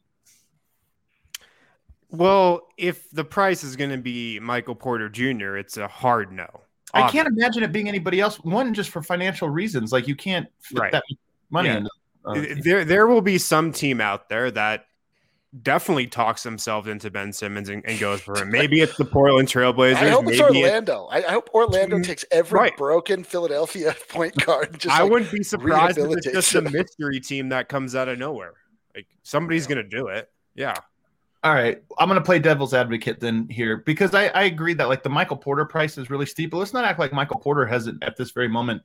Well, if the price is going to be Michael Porter Jr., it's a hard no. I can't imagine it being anybody else. One, just for financial reasons, like you can't fit right. that money. Yeah. uh, there, there will be some team out there that definitely talks themselves into Ben Simmons and, and goes for him. Maybe it's the Portland Trailblazers. I hope it's Orlando. I, I, hope Orlando takes every right. broken Philadelphia point guard. Just I like wouldn't be surprised if it's just a mystery team that comes out of nowhere. Like somebody's yeah. going to do it. Yeah. All right, I'm going to play devil's advocate then here because I, I agree that like the Michael Porter price is really steep, but let's not act like Michael Porter hasn't at this very moment.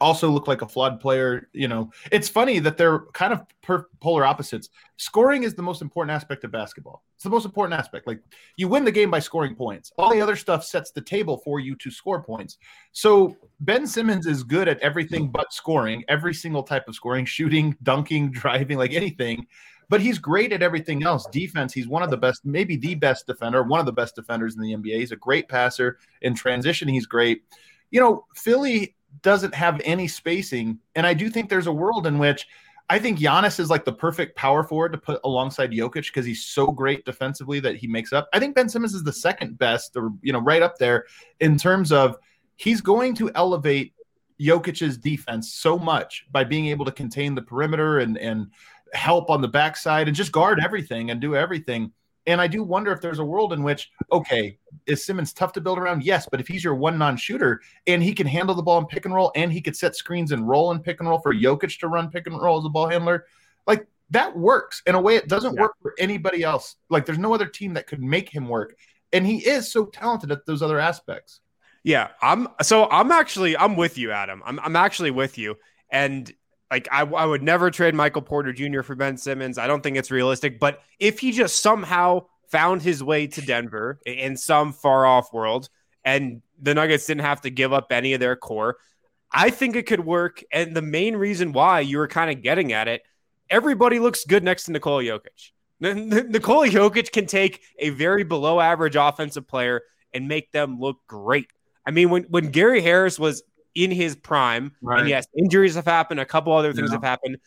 Also, look like a flawed player. You know, it's funny that they're kind of per- polar opposites. Scoring is the most important aspect of basketball. It's the most important aspect. Like you win the game by scoring points. All the other stuff sets the table for you to score points. So Ben Simmons is good at everything but scoring. Every single type of scoring, shooting, dunking, driving, like anything but he's great at everything else. Defense, he's one of the best, maybe the best defender, one of the best defenders in the NBA. He's a great passer. In transition, he's great. You know, Philly doesn't have any spacing. And I do think there's a world in which I think Giannis is like the perfect power forward to put alongside Jokic because he's so great defensively that he makes up. I think Ben Simmons is the second best, or you know, right up there in terms of he's going to elevate Jokic's defense so much by being able to contain the perimeter and and help on the backside and just guard everything and do everything. And I do wonder if there's a world in which, okay, is Simmons tough to build around? Yes, but if he's your one non shooter and he can handle the ball in pick and roll and he could set screens and roll in pick and roll for Jokic to run pick and roll as a ball handler, like that works in a way it doesn't yeah. work for anybody else. Like there's no other team that could make him work. And he is so talented at those other aspects. Yeah, I'm so I'm actually I'm with you, Adam. I'm I'm actually with you. And like I, I would never trade Michael Porter Jr. for Ben Simmons. I don't think it's realistic. But if he just somehow found his way to Denver in some far off world, and the Nuggets didn't have to give up any of their core, I think it could work. And the main reason why you were kind of getting at it, everybody looks good next to Nikola Jokic. Nikola Jokic can take a very below average offensive player and make them look great. I mean, when, when Gary Harris was in his prime. Right. And yes, injuries have happened. A couple other things yeah. have happened.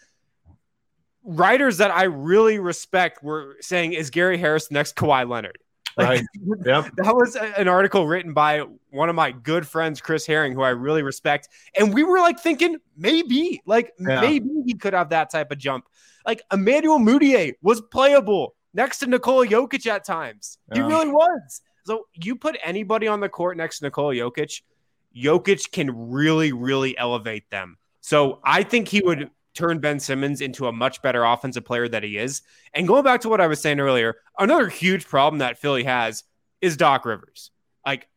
Writers that I really respect were saying, "Is Gary Harris next Kawhi Leonard?" Like, right. Yep. that was an article written by one of my good friends, Chris Herring, who I really respect. And we were like thinking, maybe, like yeah. maybe he could have that type of jump. Like Emmanuel Mudiay was playable next to Nikola Jokic at times. Yeah. He really was. So you put anybody on the court next to Nikola Jokic, Jokic can really, really elevate them. So I think he would turn Ben Simmons into a much better offensive player that he is. And going back to what I was saying earlier, another huge problem that Philly has is Doc Rivers. Like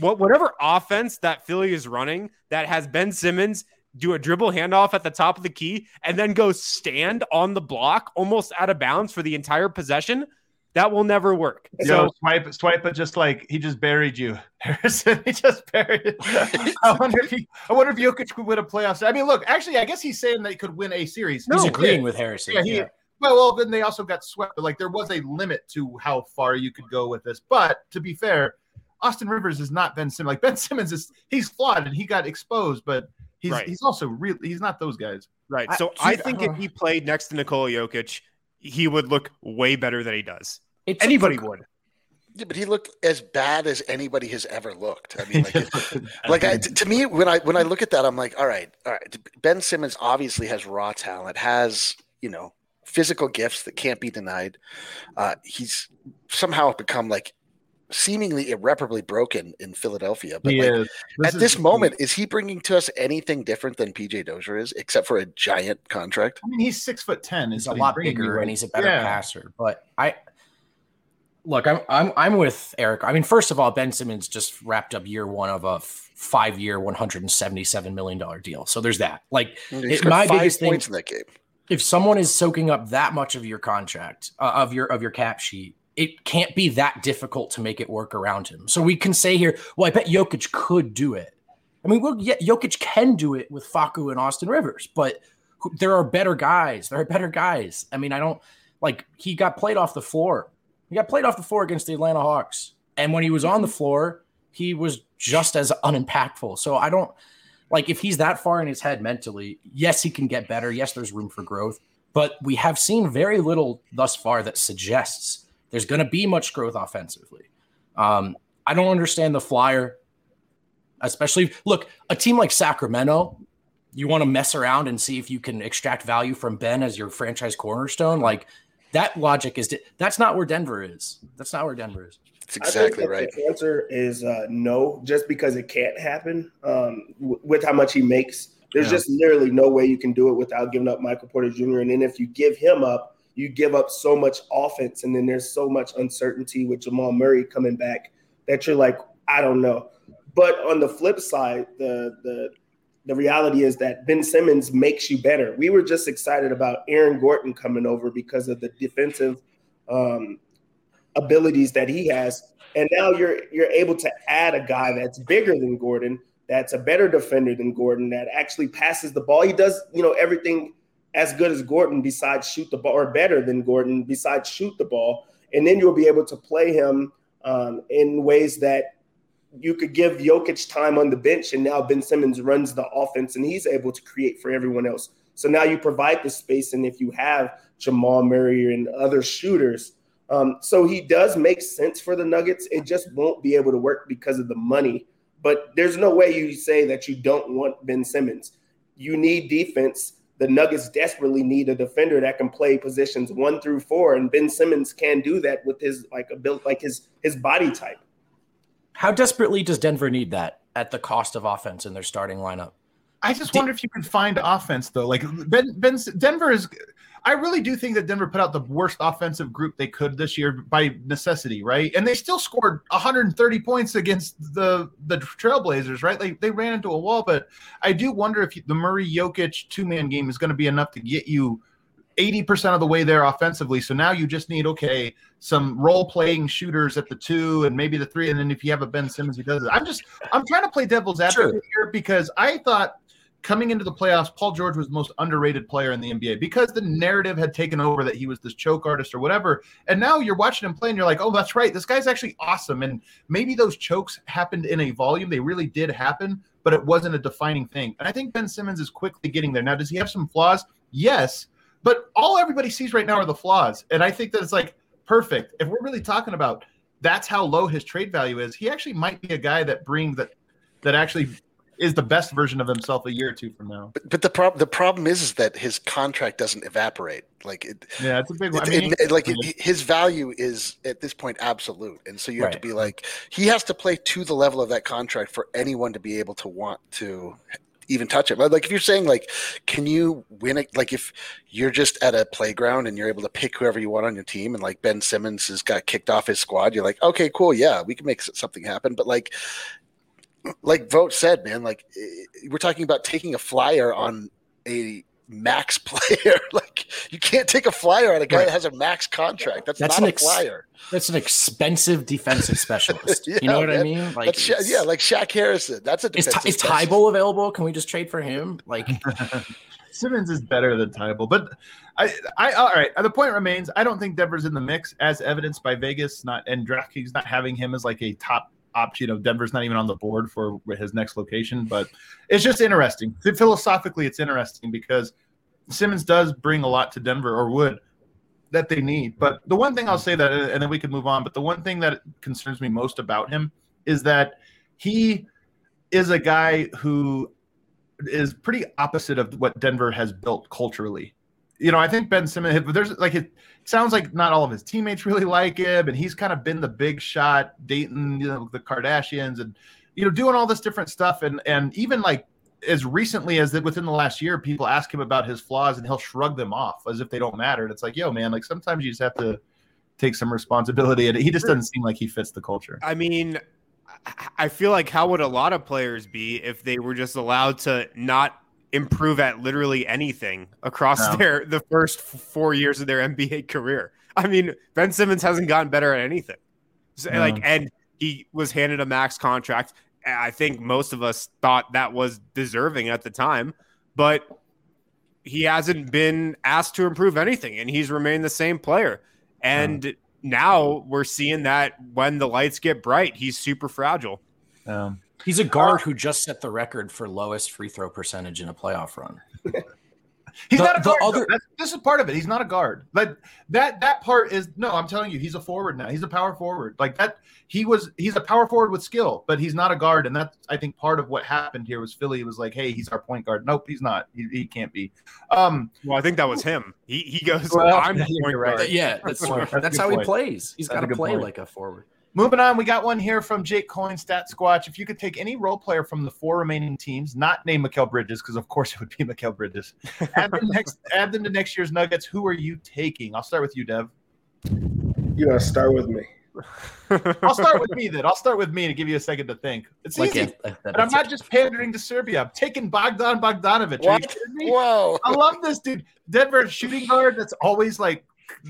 what whatever offense that Philly is running that has Ben Simmons do a dribble handoff at the top of the key and then go stand on the block almost out of bounds for the entire possession. That will never work. Yo, so swipe, swipe, but just like he just buried you, Harrison. he just buried. I wonder if he, I wonder if Jokic could win a playoff. I mean, look, actually, I guess he's saying that he could win a series. No, he's agreeing yeah. with Harrison. Yeah, he, yeah. Well, well, then they also got swept. But like, there was a limit to how far you could go with this. But to be fair, Austin Rivers is not Ben Simmons. Like Ben Simmons is, he's flawed and he got exposed, but he's right. he's also really he's not those guys. Right. So I, I think uh, if he played next to Nikola Jokic, he would look way better than he does. It's anybody would. Yeah, but he looked as bad as anybody has ever looked. I mean, like, it, like I, to me, when I when I look at that, I'm like, all right, all right. Ben Simmons obviously has raw talent, has you know physical gifts that can't be denied. Uh, he's somehow become like seemingly irreparably broken in Philadelphia. But like, this at is, this moment, is he bringing to us anything different than PJ Dozier is, except for a giant contract? I mean, he's six foot ten. He's a lot bigger and he's a better yeah. passer. But I, look, I'm I'm I'm with Eric. I mean, first of all, Ben Simmons just wrapped up year one of a five year, one hundred and seventy seven million dollar deal. So there's that. Like it, my biggest thing in that game. If someone is soaking up that much of your contract uh, of your of your cap sheet, it can't be that difficult to make it work around him. So we can say here, well, I bet Jokic could do it. I mean, well, yeah, Jokic can do it with Facu and Austin Rivers, but there are better guys. There are better guys. I mean, I don't like he got played off the floor. He got played off the floor against the Atlanta Hawks. And when he was on the floor, he was just as unimpactful. So I don't like if he's that far in his head mentally, yes, he can get better. Yes, there's room for growth. But we have seen very little thus far that suggests there's going to be much growth offensively. Um, I don't understand the flyer, especially look, a team like Sacramento, you want to mess around and see if you can extract value from Ben as your franchise cornerstone. Like that logic is that's not where Denver is. That's not where Denver is. That's exactly right. The answer is uh, no, just because it can't happen um, w- with how much he makes. There's yeah. just literally no way you can do it without giving up Michael Porter Jr. And then if you give him up, you give up so much offense, and then there's so much uncertainty with Jamal Murray coming back that you're like, I don't know. But on the flip side, the the the reality is that Ben Simmons makes you better. We were just excited about Aaron Gordon coming over because of the defensive um, abilities that he has, and now you're you're able to add a guy that's bigger than Gordon, that's a better defender than Gordon, that actually passes the ball. He does you know everything as good as Gordon besides shoot the ball, or better than Gordon besides shoot the ball, and then you'll be able to play him um, in ways that you could give Jokic time on the bench, and now Ben Simmons runs the offense and he's able to create for everyone else. So now you provide the space, and if you have Jamal Murray and other shooters, um, so he does make sense for the Nuggets. It just won't be able to work because of the money. But there's no way you say that you don't want Ben Simmons. You need defense. The Nuggets desperately need a defender that can play positions one through four, and Ben Simmons can do that with his like a built like his his body type. How desperately does Denver need that at the cost of offense in their starting lineup? I just wonder if you can find offense though. Like Ben, ben Denver is. I really do think that Denver put out the worst offensive group they could this year by necessity, right? And they still scored 130 points against the the Trailblazers, right? Like they ran into a wall, but I do wonder if the Murray Jokic two man game is going to be enough to get you 80% of the way there offensively. So now you just need, okay, some role playing shooters at the two and maybe the three. And then if you have a Ben Simmons who does it, I'm just, I'm trying to play devil's advocate sure. here because I thought coming into the playoffs, Paul George was the most underrated player in the NBA because the narrative had taken over that he was this choke artist or whatever. And now you're watching him play and you're like, oh, that's right. This guy's actually awesome. And maybe those chokes happened in a volume. They really did happen, but it wasn't a defining thing. And I think Ben Simmons is quickly getting there. Now, does he have some flaws? Yes. But all everybody sees right now are the flaws. And I think that it's like perfect. If we're really talking about that's how low his trade value is, he actually might be a guy that brings that that actually is the best version of himself a year or two from now. But, but the problem the problem is, is that his contract doesn't evaporate. Like it, yeah, it's a big one. I mean, it, like it, his value is at this point absolute, and so you have right. to be like he has to play to the level of that contract for anyone to be able to want to even touch it. Like if you're saying like, can you win it? Like if you're just at a playground and you're able to pick whoever you want on your team, and like Ben Simmons has got kicked off his squad, you're like, okay, cool, yeah, we can make something happen. But like, like Vogt said, man, like we're talking about taking a flyer on a max player. like you can't take a flyer on a guy right. that has a max contract. That's, that's not a ex- flyer. That's an expensive defensive specialist. yeah, you know what man. I mean? Like Sha- yeah, like Shaq Harrison. That's a is, is Thybulle available? Can we just trade for him? Like Simmons is better than Thybulle, but I, I, all right. The point remains. I don't think Denver's in the mix, as evidenced by Vegas not and DraftKings not having him as like a top You know, Denver's not even on the board for his next location, but it's just interesting. Philosophically, it's interesting because Simmons does bring a lot to Denver, or would that they need. But the one thing I'll say that, uh, and then we can move on. But the one thing that concerns me most about him is that he is a guy who is pretty opposite of what Denver has built culturally. You know, I think Ben Simmons, but there's like it sounds like not all of his teammates really like him, and he's kind of been the big shot, dating you know the Kardashians, and you know doing all this different stuff, and and even like as recently as that within the last year, people ask him about his flaws and he'll shrug them off as if they don't matter. And it's like, yo, man, like sometimes you just have to take some responsibility. And he just doesn't seem like he fits the culture. I mean, I feel like how would a lot of players be if they were just allowed to not improve at literally anything across no. their the first four years of their NBA career? I mean, Ben Simmons hasn't gotten better at anything. No. Like, and he was handed a max contract. I think most of us thought that was deserving at the time, but he hasn't been asked to improve anything, and he's remained the same player. And now we're seeing that when the lights get bright, he's super fragile. Um, he's a guard uh, who just set the record for lowest free throw percentage in a playoff run. He's the, not a guard. Other, this is part of it. He's not a guard. But that that part is no. I'm telling you, he's a forward now. He's a power forward. Like that. He was. He's a power forward with skill, but he's not a guard. And that's I think part of what happened here was Philly was like, hey, he's our point guard. Nope, he's not. He, he can't be. Um, well, I think that was him. He he goes. Well, I'm the point right. guard. Yeah, that's that's, that's how point. he plays. He's got to play point. like a forward. Moving on, we got one here from Jake Coin, Stat Squatch. If you could take any role player from the four remaining teams, not name Mikal Bridges, because of course it would be Mikal Bridges, add them, next, add them to next year's Nuggets, who are you taking? I'll start with you, Dev. You gotta start with me. I'll start with me then. I'll start with me to give you a second to think. It's like easy. but I'm not just pandering to Serbia. I'm taking Bogdan Bogdanovic. What? Whoa. I love this dude. Denver shooting guard that's always like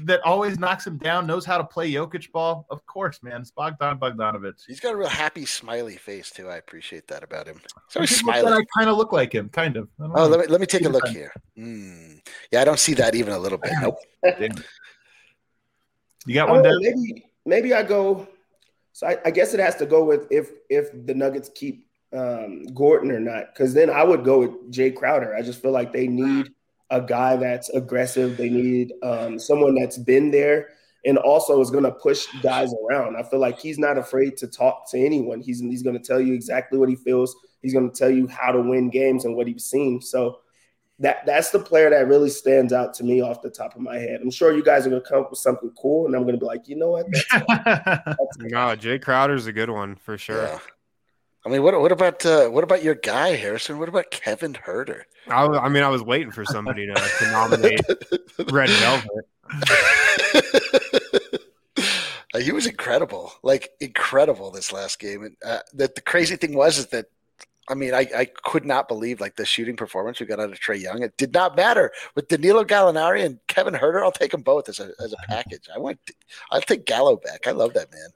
that always knocks him down, knows how to play Jokic ball. Of course, man. It's Bogdan Bogdanovic. He's got a real happy, smiley face too. I appreciate that about him. So smiling. I kind of look like him, kind of. Oh, know. let me let me take a look here. Mm. Yeah, I don't see that even a little bit. Nope. you got one. Oh, maybe maybe I go. So I, I, guess it has to go with if if the Nuggets keep um, Gordon or not, because then I would go with Jae Crowder. I just feel like they need a guy that's aggressive. They need um, someone that's been there and also is going to push guys around. I feel like he's not afraid to talk to anyone. He's he's going to tell you exactly what he feels. He's going to tell you how to win games and what he's seen. So that that's the player that really stands out to me off the top of my head. I'm sure you guys are going to come up with something cool, and I'm going to be like, you know what? That's, that's no, Jae Crowder's a good one for sure. Yeah. I mean, what what about uh, what about your guy Harrison? What about Kevin Huerter? I, I mean, I was waiting for somebody to, to nominate Red Velvet. uh, he was incredible, like incredible this last game. And uh, that the crazy thing was is that I mean, I, I could not believe like the shooting performance we got out of Trae Young. It did not matter with Danilo Gallinari and Kevin Huerter. I'll take them both as a as a package. I want, I'll take Gallo back. I love that man.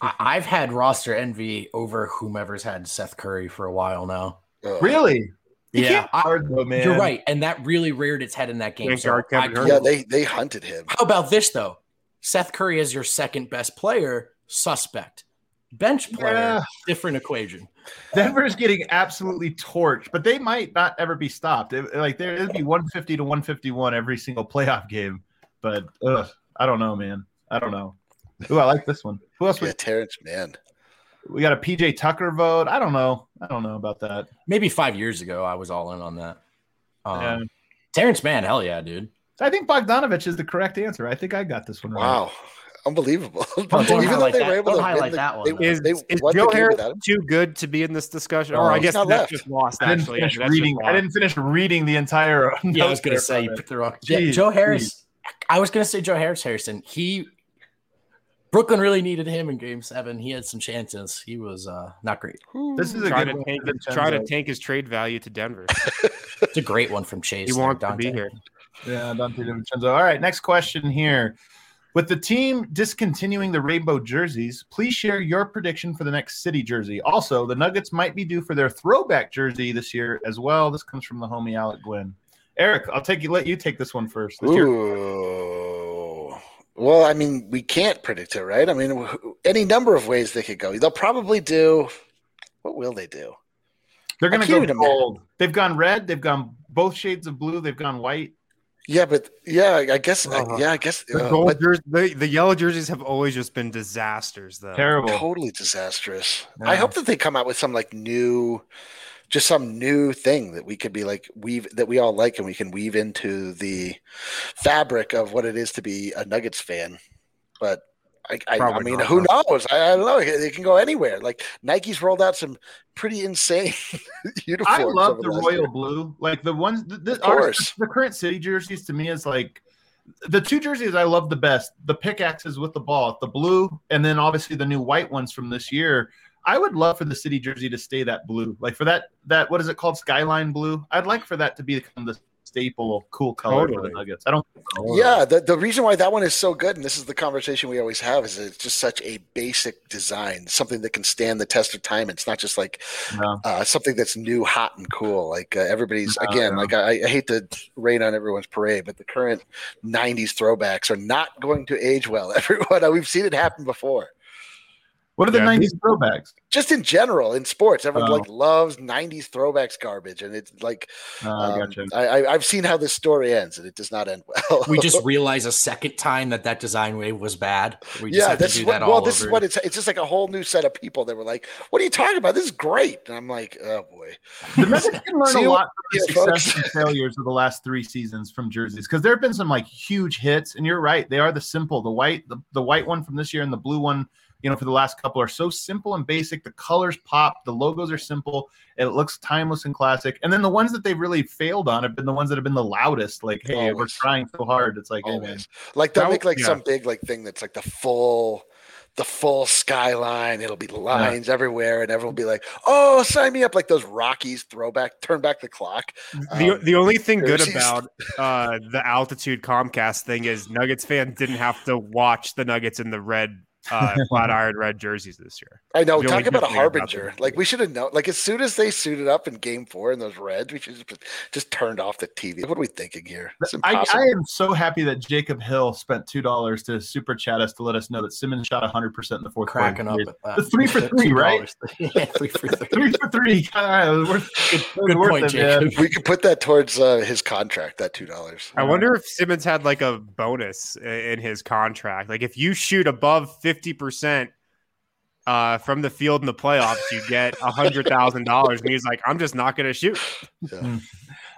I've had roster envy over whomever's had Seth Curry for a while now. Really? yeah, I, though, you're right, and that really reared its head in that game. So I, yeah, they they hunted him. How about this though? Seth Curry is your second best player, suspect. Bench player, yeah. different equation. Denver's getting absolutely torched, but they might not ever be stopped. It, like there, it'd be 150 to 151 every single playoff game. But ugh, I don't know, man. I don't know. Ooh, I like this one. Who else? Yeah, we, Terance Mann. We got a PJ Tucker vote. I don't know. I don't know about that. Maybe five years ago, I was all in on that. Um, yeah. Terance Mann, hell yeah, dude. I think Bogdanovich is the correct answer. I think I got this one right. Wow. Unbelievable. Don't, don't Even though they that. were able don't to highlight the, that one. They, is, they, is Joe Harris too good to be in this discussion? or I guess that's left. just lost. I didn't, finish reading, I didn't finish reading the entire. Yeah, I was going to say you put the wrong. Yeah, Joe Harris. Geez. I was going to say Joe Harris Harrison. He Brooklyn really needed him in Game Seven. He had some chances. He was uh, not great. This is a try good to, tank, try to tank his trade value to Denver. it's a great one from Chase. He wants Donte. to be here. Yeah, Donte DiVincenzo. All right, next question here. With the team discontinuing the rainbow jerseys, please share your prediction for the next city jersey. Also, the Nuggets might be due for their throwback jersey this year as well. This comes from the homie Alec Gwynn. Eric, I'll take you. Let you take this one first. This Ooh. Well, I mean, we can't predict it, right? I mean, any number of ways they could go. They'll probably do. What will they do? They're going to go gold. They've gone red. They've gone both shades of blue. They've gone white. Yeah, but yeah, I guess. Uh, yeah, I guess. The, uh, but, jerseys, the, the, yellow jerseys have always just been disasters, though. Terrible. Totally disastrous. Yeah. I hope that they come out with some like new just some new thing that we could be like weave that we all like and we can weave into the fabric of what it is to be a Nuggets fan. But I, I, I mean, who knows? I, I, don't know. It can go anywhere. Like Nike's rolled out some pretty insane uniforms. I love the royal year. blue, like the ones. The, the, our, the current city jerseys to me is like the two jerseys I love the best, the pickaxes with the ball, the blue, and then obviously the new white ones from this year. I would love for the city jersey to stay that blue, like for that that what is it called, skyline blue. I'd like for that to become the staple cool color totally. for the Nuggets. I don't. Yeah, the, the reason why that one is so good, and this is the conversation we always have, is it's just such a basic design, something that can stand the test of time. It's not just like no. uh, something that's new, hot, and cool. Like uh, everybody's no, again, no. like I, I, hate to rain on everyone's parade, but the current '90s throwbacks are not going to age well. Everyone, we've seen it happen before. What are the yeah, 90s throwbacks? Just in general in sports, everyone oh. like loves 90s throwbacks garbage, and it's like oh, um, I gotcha. I, have seen how this story ends, and it does not end well. we just realize a second time that that design wave was bad. We yeah, this is what, well, this over. is what it's. It's just like a whole new set of people that were like, "What are you talking about? This is great," and I'm like, "Oh boy." The Mets can learn a lot from the success and failures of the last three seasons from jerseys because there have been some like huge hits, and you're right, they are the simple, the white, the, the white one from this year, and the blue one you know, for the last couple are so simple and basic. The colors pop, the logos are simple, it looks timeless and classic. And then the ones that they've really failed on have been the ones that have been the loudest. Like, hey, Always. we're trying so hard. It's like, hey, man. like they'll make like yeah. some big like thing that's like the full the full skyline. It'll be lines yeah. everywhere, and everyone will be like, "Oh, sign me up!" Like those Rockies throwback, turn back the clock. The, um, the only thing good about uh, the altitude Comcast thing is Nuggets fans didn't have to watch the Nuggets in the red uh, flat iron red jerseys this year. I know. Talk about a harbinger. About like we should have known. Like as soon as they suited up in Game Four in those reds, we should just, just turned off the TV. What are we thinking here? I, I, am so happy that Jacob Hill spent two dollars to super chat us to let us know that Simmons shot 100 percent in the fourth Cracking quarter. up. The three for three, right? yeah, three for three. three for three. God, worth, good, good point, Jacob. We could put that towards uh, his contract. That two dollars. I wonder if Simmons had like a bonus in his contract. Like if you shoot above fifty percent uh, from the field in the playoffs, you get a hundred thousand dollars. And he's like, I'm just not going to shoot. Yeah. Hmm.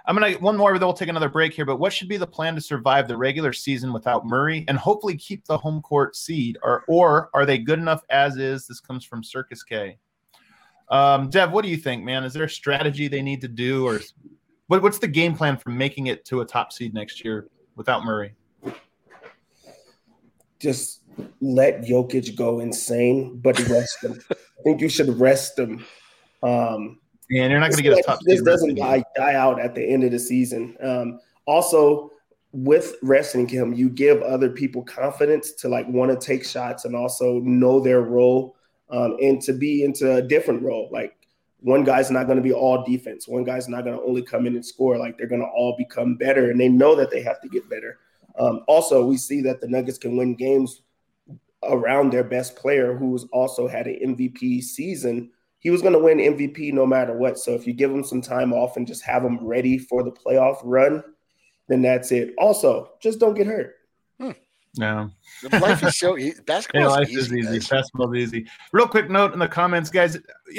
I'm gonna one more, then we'll take another break here. But what should be the plan to survive the regular season without Murray and hopefully keep the home court seed? Or or are they good enough as is? This comes from Circus K. Um, Dev, what do you think, man? Is there a strategy they need to do, or what, what's the game plan for making it to a top seed next year without Murray? Just let Jokic go insane, but rest him. I think you should rest him. Um, and you're not going to get a top. This doesn't die, die out at the end of the season. Um, also, with resting him, you give other people confidence to like want to take shots and also know their role um, and to be into a different role. Like one guy's not going to be all defense. One guy's not going to only come in and score. Like they're going to all become better, and they know that they have to get better. Um, also, we see that the Nuggets can win games around their best player who's also had an MVP season, he was going to win MVP no matter what. So if you give him some time off and just have him ready for the playoff run, then that's it. Also, just don't get hurt. No. Life is so easy. Basketball yeah, life is easy. easy. Basketball is easy. Real quick note in the comments, guys.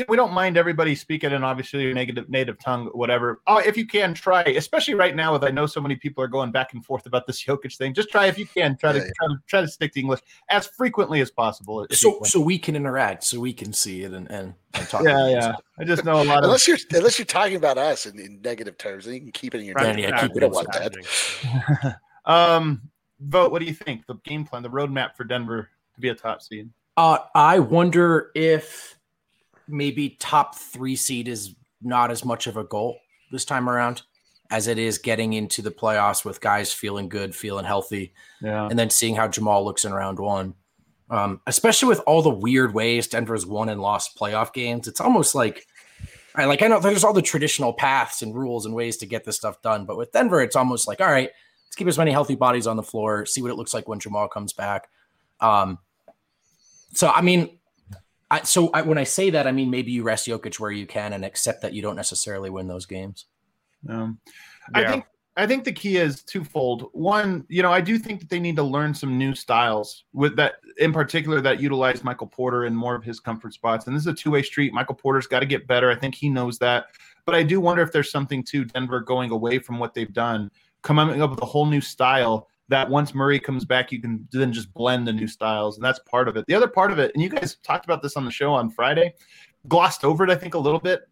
We don't mind everybody speaking in obviously your negative native tongue, whatever. Oh, if you can try, especially right now, with I know so many people are going back and forth about this Jokic thing. Just try if you can. Try to, yeah. try to try to stick to English as frequently as possible. So so we can interact, so we can see it and and, and talk. Yeah, yeah. I just know a lot. unless of you're unless you're talking about us in, in negative terms, then you can keep it in your. Right, yeah, keep it. Don't want that. um Vogt. What do you think? The game plan, the roadmap for Denver to be a top seed. Uh, I wonder if maybe top three seed is not as much of a goal this time around as it is getting into the playoffs with guys feeling good, feeling healthy, yeah, and then seeing how Jamal looks in round one. Um, especially with all the weird ways Denver's won and lost playoff games, it's almost like I like I know there's all the traditional paths and rules and ways to get this stuff done, but with Denver, it's almost like all right, Let's keep as many healthy bodies on the floor, see what it looks like when Jamal comes back. Um, so, I mean, I, so I, when I say that, I mean maybe you rest Jokic where you can and accept that you don't necessarily win those games. Um, yeah. I think I think the key is twofold. One, you know, I do think that they need to learn some new styles with that, in particular, that utilize Michael Porter in more of his comfort spots. And this is a two way street. Michael Porter's got to get better. I think he knows that. But I do wonder if there's something to Denver going away from what they've done coming up with a whole new style that once Murray comes back, you can then just blend the new styles. And that's part of it. The other part of it, and you guys talked about this on the show on Friday, glossed over it, I think, a little bit.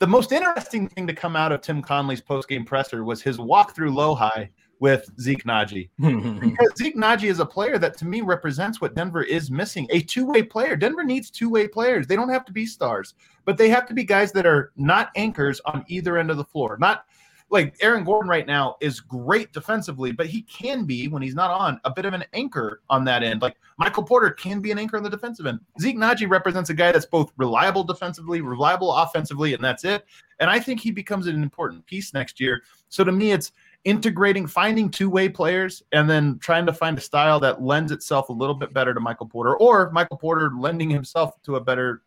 The most interesting thing to come out of Tim Connelly's post game presser was his walk through Lohi with Zeke Nnaji. because Zeke Nnaji is a player that to me represents what Denver is missing a two way player. Denver needs two way players. They don't have to be stars, but they have to be guys that are not anchors on either end of the floor. Not like Aaron Gordon right now is great defensively, but he can be when he's not on a bit of an anchor on that end. Like Michael Porter can be an anchor on the defensive end. Zeke Nnaji represents a guy that's both reliable defensively, reliable offensively, and that's it. And I think he becomes an important piece next year. So to me, it's integrating, finding two way players, and then trying to find a style that lends itself a little bit better to Michael Porter, or Michael Porter lending himself to a better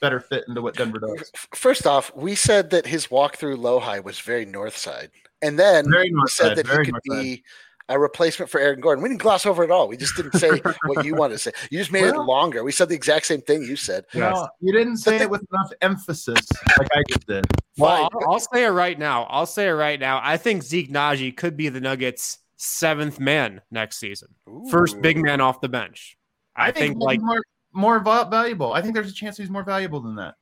better fit into what Denver does. First off, we said that his walk through Lohi was very north side. And then very we said that he could be a replacement for Aaron Gordon. We didn't gloss over it all. We just didn't say what you wanted to say. You just made well, it longer. We said the exact same thing you said. No, you didn't say the, it with enough emphasis like I just did. Well, I'll, I'll, say it right now. I'll say it right now. I think Zeke Nnaji could be the Nuggets' seventh man next season. Ooh. First big man off the bench. I, I think, think like more, more valuable. I think there's a chance he's more valuable than that.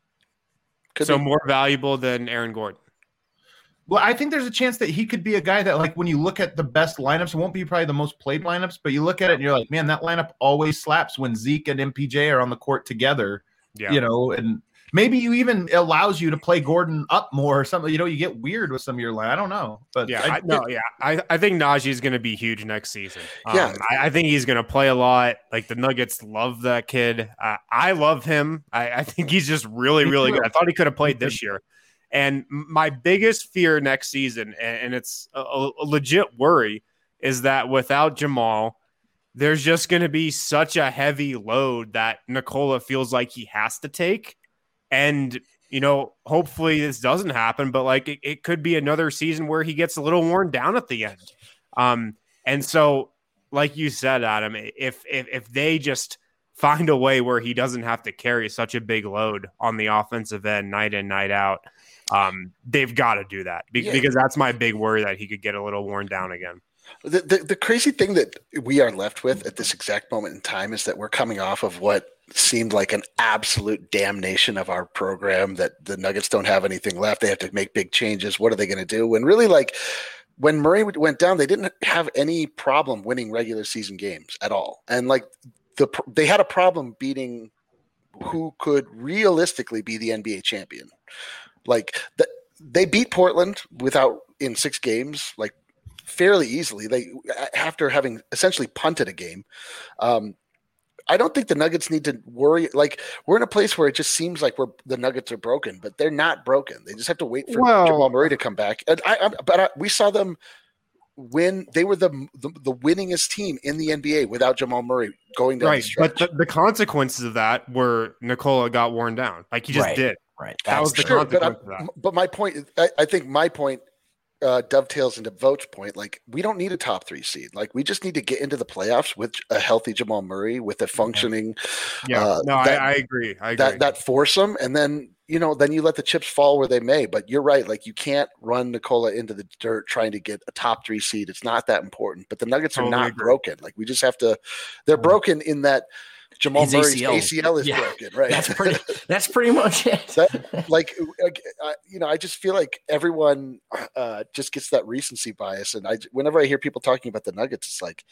Could so be. more valuable than Aaron Gordon. Well, I think there's a chance that he could be a guy that, like, when you look at the best lineups, it won't be probably the most played lineups, but you look at it and you're like, man, that lineup always slaps when Zeke and MPJ are on the court together. Yeah. You know, and maybe you even allows you to play Gordon up more or something. You know, you get weird with some of your line. I don't know, but yeah, I, I no, yeah, I, I think Nnaji is going to be huge next season. Um, yeah, I, I, think he's going to play a lot. Like the Nuggets love that kid. Uh, I love him. I, I, think he's just really, really good. I thought he could have played this year. And my biggest fear next season, and, and it's a, a legit worry, is that without Jamal. There's just going to be such a heavy load that Nikola feels like he has to take and, you know, hopefully this doesn't happen, but like it, it could be another season where he gets a little worn down at the end. Um, and so, like you said, Adam, if if if they just find a way where he doesn't have to carry such a big load on the offensive end night in night out, um, they've got to do that Be- yeah. because that's my big worry that he could get a little worn down again. The, the, the crazy thing that we are left with at this exact moment in time is that we're coming off of what seemed like an absolute damnation of our program that the Nuggets don't have anything left. They have to make big changes. What are they going to do? When really, like, when Murray went down, they didn't have any problem winning regular season games at all. And like the they had a problem beating who could realistically be the NBA champion. Like the, they beat Portland without in six games, like fairly easily. They after having essentially punted a game. Um, I don't think the Nuggets need to worry. Like we're in a place where it just seems like we're the Nuggets are broken, but they're not broken. They just have to wait for well, Jamal Murray to come back. And I, I but I, we saw them win. They were the, the, the winningest team in the NBA without Jamal Murray going down. Right, but the, the, consequences of that were Nikola got worn down. Like he just right. did. Right. That That's was the sure, consequence but, but my point, I, I think my point uh, dovetails into Vogt's point. Like, we don't need a top three seed. Like, we just need to get into the playoffs with a healthy Jamal Murray, with a functioning. Yeah, uh, no, that, I, I, agree. I agree. That that foursome, and then you know, then you let the chips fall where they may. But you're right. Like, you can't run Nikola into the dirt trying to get a top three seed. It's not that important. But the Nuggets totally are not agree. broken. Like, we just have to. They're broken in that Jamal His Murray's ACL, ACL is yeah, broken, right? That's pretty. That's pretty much it. that, like, you know, I just feel like everyone uh, just gets that recency bias, and I, whenever I hear people talking about the Nuggets, it's like,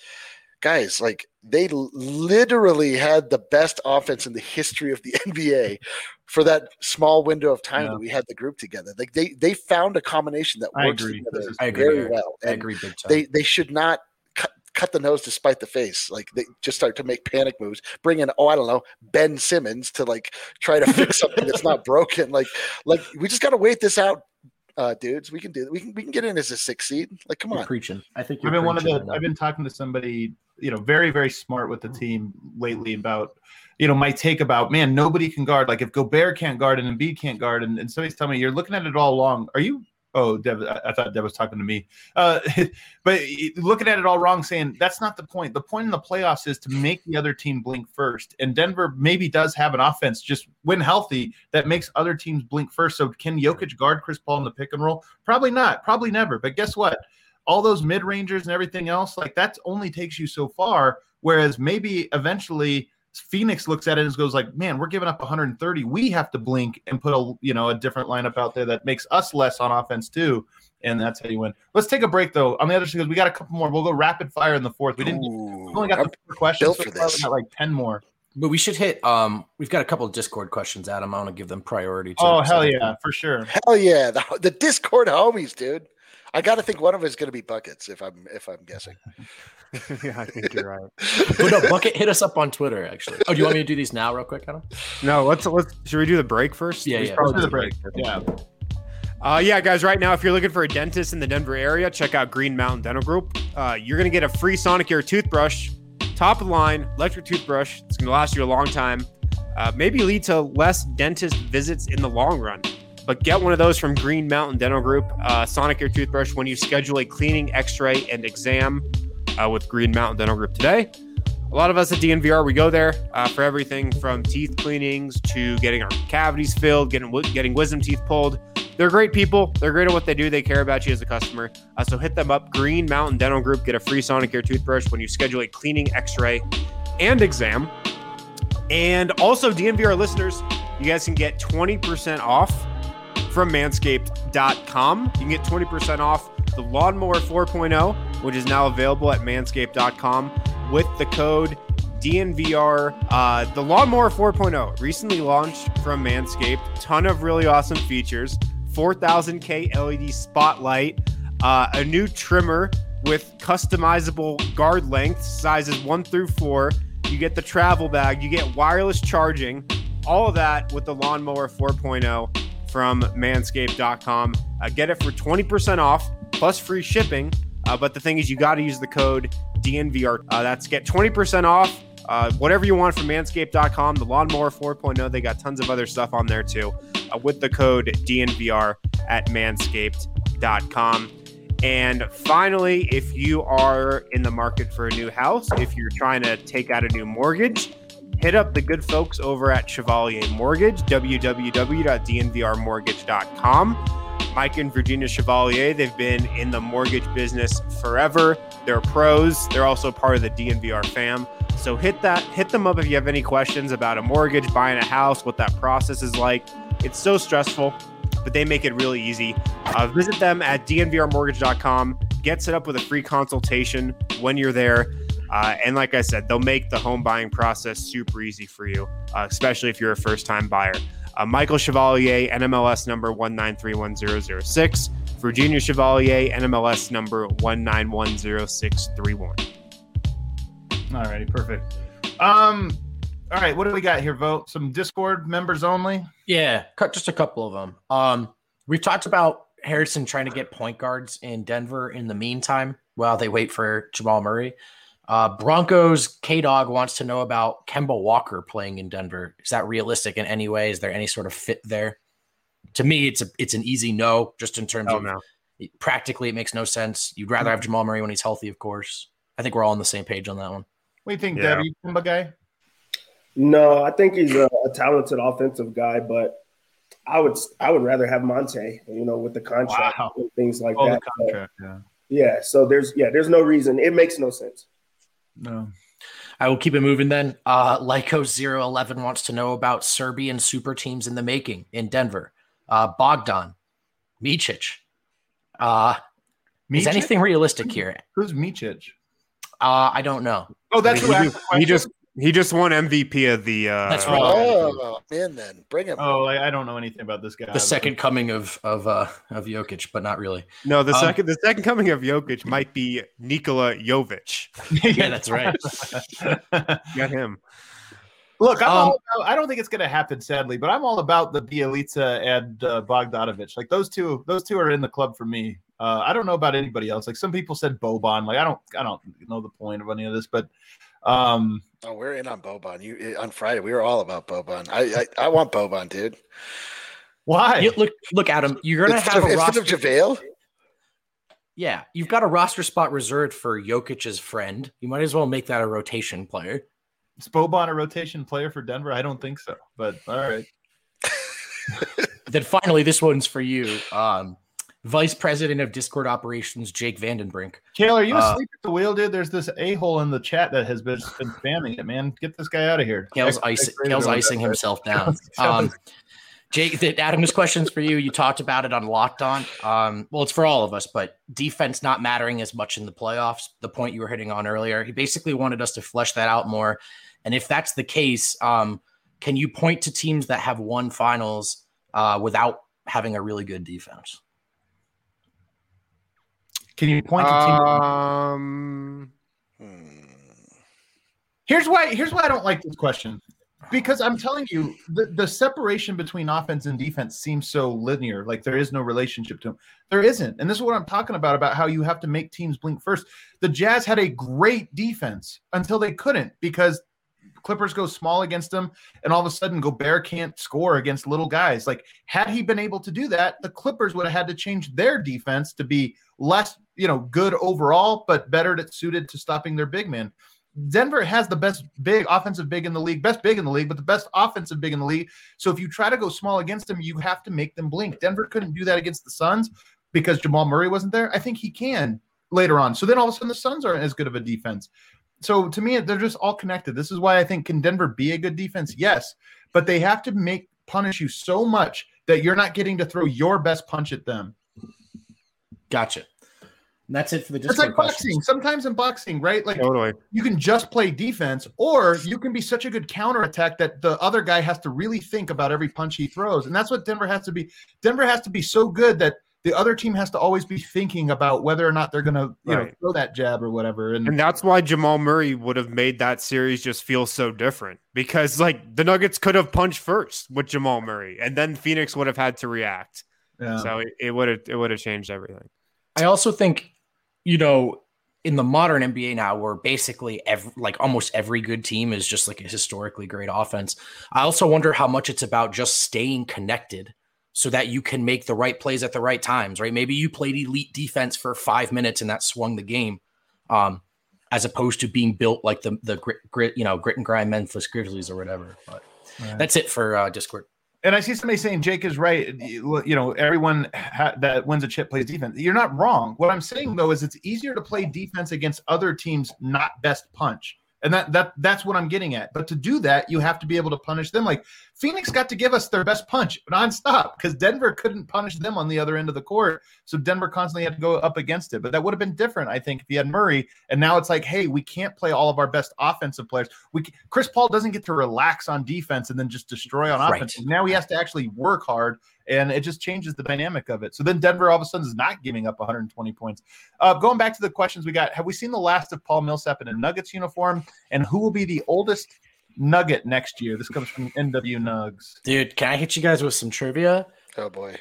guys, like they literally had the best offense in the history of the NBA for that small window of time yeah. that we had the group together. Like they they found a combination that works together I agree. very well. And I agree. They they should not cut the nose despite the face. Like they just start to make panic moves. Bring in, oh, I don't know, Ben Simmons to like try to fix something that's not broken. Like, like we just got to wait this out, uh, dudes. We can do. We can we can get in as a six seed. Like, come you're on, preaching. I think I've been one of the. I've been talking to somebody, you know, very very smart with the team lately about. You know, my take about man, nobody can guard. Like if Gobert can't guard and Embiid can't guard, and, and somebody's telling me you're looking at it all along. Are you Oh, Dev, I thought Dev was talking to me. Uh, but looking at it all wrong, saying that's not the point. The point in the playoffs is to make the other team blink first. And Denver maybe does have an offense, just when healthy, that makes other teams blink first. So can Jokic guard Chris Paul in the pick and roll? Probably not. Probably never. But guess what? All those mid rangers and everything else, like that only takes you so far. Whereas maybe eventually Phoenix looks at it and goes like, "Man, we're giving up 130. We have to blink and put a you know a different lineup out there that makes us less on offense too." And that's how you win. Let's take a break though. On the other side, we got a couple more. We'll go rapid fire in the fourth. We didn't. Ooh, we only got I'm the four questions. built for so. We this. got like ten more. But we should hit. Um, we've got a couple of Discord questions, Adam. I want to give them priority. To Oh hell so- yeah, for sure. Hell yeah, the, the Discord homies, dude. I got to think one of them is going to be buckets if I'm if I'm guessing. yeah, I think you're right. But no, bucket hit us up on Twitter. Actually. Oh, do you want me to do these now, real quick, Adam? No, let's let's. Should we do the break first? Yeah, We yeah. probably do the break. Yeah. Uh, yeah, guys, right now, if you're looking for a dentist in the Denver area, check out Green Mountain Dental Group. Uh, you're going to get a free Sonicare toothbrush, top of the line, electric toothbrush. It's going to last you a long time, uh, maybe lead to less dentist visits in the long run. But get one of those from Green Mountain Dental Group, uh, Sonicare toothbrush, when you schedule a cleaning, x ray, and exam uh, with Green Mountain Dental Group today. A lot of us at DNVR, we go there uh, for everything from teeth cleanings to getting our cavities filled, getting getting wisdom teeth pulled. They're great people. They're great at what they do. They care about you as a customer. Uh, so hit them up. Green Mountain Dental Group. Get a free Sonicare toothbrush when you schedule a cleaning, X-ray, and exam. And also, DNVR listeners, you guys can get 20% off from Manscaped.com. You can get 20% off the Lawnmower 4.0, which is now available at Manscaped.com with the code DNVR. Uh, the Lawnmower 4.0 recently launched from Manscaped. Ton of really awesome features. 4000K LED spotlight, uh, a new trimmer with customizable guard length, sizes one through four. You get the travel bag, you get wireless charging, all of that with the Lawnmower 4.0 from manscaped.com. Uh, get it for 20% off plus free shipping. Uh, but the thing is, you got to use the code DNVR. Uh, that's get 20% off. Uh, whatever you want from manscaped.com, the lawnmower 4.0, they got tons of other stuff on there too. Uh, with the code DNVR at manscaped.com. And finally, if you are in the market for a new house, if you're trying to take out a new mortgage, hit up the good folks over at Chevalier Mortgage, www.dnvrmortgage.com. Mike and Virginia Chevalier, they've been in the mortgage business forever. They're pros. They're also part of the DNVR fam. So hit that, hit them up if you have any questions about a mortgage, buying a house, what that process is like. It's so stressful, but they make it really easy. Uh, visit them at dnvrmortgage.com. Get set up with a free consultation when you're there. Uh, and like I said, they'll make the home buying process super easy for you, uh, especially if you're a first time buyer. Uh, Michael Chevalier, NMLS number 1931006. Virginia Chevalier, NMLS number 1910631. All righty, perfect. Um, all right, what do we got here? Vogt some Discord members only. Yeah, cut just a couple of them. Um, we've talked about Harrison trying to get point guards in Denver in the meantime while they wait for Jamal Murray. Uh, Broncos K Dog wants to know about Kemba Walker playing in Denver. Is that realistic in any way? Is there any sort of fit there? To me, it's a it's an easy no, just in terms Oh, of no. practically it makes no sense. You'd rather have Jamal Murray when he's healthy, of course. I think we're all on the same page on that one. What do you think, Yeah. Debbie? Kemba guy? No, I think he's a, a talented offensive guy, but I would I would rather have Monte, you know, with the contract Wow. and things like Oh, that. the contract. Yeah. Yeah, so there's yeah, there's no reason. It makes no sense. No. I will keep it moving then. Uh, Lyco011 wants to know about Serbian super teams in the making in Denver. Uh, Bogdan, Micic. Uh, is anything realistic here? Who's Micic? Uh, I don't know. Oh, that's he, who the he just he just won MVP of the. Uh, That's right. Oh man, then bring him. Oh, I, I don't know anything about this guy. The second coming of of uh, of Jokic, but not really. No, the Um, second the second coming of Jokic might be Nikola Jovic. Yeah, that's right. Get him. Look, I'm Um, all about, I don't think it's going to happen, sadly, but I'm all about the Bjelica and uh, Bogdanovich. Like those two, those two are in the club for me. Uh, I don't know about anybody else. Like some people said Boban. Like I don't, I don't know the point of any of this, but um, Oh, we're in on Boban. You on Friday? We were all about Boban. I I, I want Boban, dude. why? You- look, look, Adam. You're gonna Instead have of, a instead roster. of JaVale. yeah, you've got a roster spot reserved for Jokic's friend. You might as well make that a rotation player. Is Boban a rotation player for Denver? I don't think so. But all right. then finally, this one's for you. Um, Vice President of Discord Operations, Jake Vandenbrink. Kale, are you Uh, asleep at the wheel, dude? There's this a hole in the chat that has been, been spamming it, man. Get this guy out of here. Kale's, ice, Kale's icing himself down. Um, Jake, the, Adam, this question's for you. You talked about it on Locked On. Um, well, it's for all of us, but defense not mattering as much in the playoffs, the point you were hitting on earlier. He basically wanted us to flesh that out more. And if that's the case, um, can you point to teams that have won finals uh, without having a really good defense? Can you point to? Um, Hmm. Here's why. Here's why I don't like this question. Because I'm telling you, the, the separation between offense and defense seems so linear. Like there is no relationship to them. There isn't. And this is what I'm talking about about how you have to make teams blink first. The Jazz had a great defense until they couldn't because Clippers go small against them, and all of a sudden Gobert can't score against little guys. Like had he been able to do that, the Clippers would have had to change their defense to be less, you know, good overall, but better suited to stopping their big men. Denver has the best big offensive big in the league, best big in the league, but the best offensive big in the league. So if you try to go small against them, you have to make them blink. Denver couldn't do that against the Suns because Jamal Murray wasn't there. I think he can later on. So then all of a sudden the Suns aren't as good of a defense. So to me, they're just all connected. This is why I think can Denver be a good defense? Yes, but they have to make punish you so much that you're not getting to throw your best punch at them. Gotcha. And that's it for the It's like questions. boxing. Sometimes in boxing, right? Like totally. you can just play defense, or you can be such a good counterattack that the other guy has to really think about every punch he throws. And that's what Denver has to be. Denver has to be so good that the other team has to always be thinking about whether or not they're going to you know throw that jab or whatever. And, And that's why Jamal Murray would have made that series just feel so different because like the Nuggets could have punched first with Jamal Murray and then Phoenix would have had to react. yeah. So it- it would have it would have changed everything. I also think, you know, in the modern NBA now, where basically every, like almost every good team is just like a historically great offense. I also wonder how much it's about just staying connected so that you can make the right plays at the right times, right? Maybe you played elite defense for five minutes and that swung the game, um, as opposed to being built like the the grit, grit you know, grit and grind Memphis Grizzlies or whatever. But Right. that's it for uh, Discord. And I see somebody saying Jake is right. You know, everyone ha- that wins a chip plays defense. You're not wrong. What I'm saying though is it's easier to play defense against other teams not best punch. And that that that's what I'm getting at. But to do that, you have to be able to punish them. Like Phoenix got to give us their best punch nonstop because Denver couldn't punish them on the other end of the court. So Denver constantly had to go up against it. But that would have been different, I think, if you had Murray. And now it's like, hey, we can't play all of our best offensive players. We Chris Paul doesn't get to relax on defense and then just destroy on Right. offense. Now he has to actually work hard, and it just changes the dynamic of it. So then Denver all of a sudden is not giving up 120 points. Uh, going back to the questions we got, have we seen the last of Paul Millsap in a Nuggets uniform? And who will be the oldest Nugget next year? This comes from NW Nugs. Dude, can I hit you guys with some trivia? Oh boy.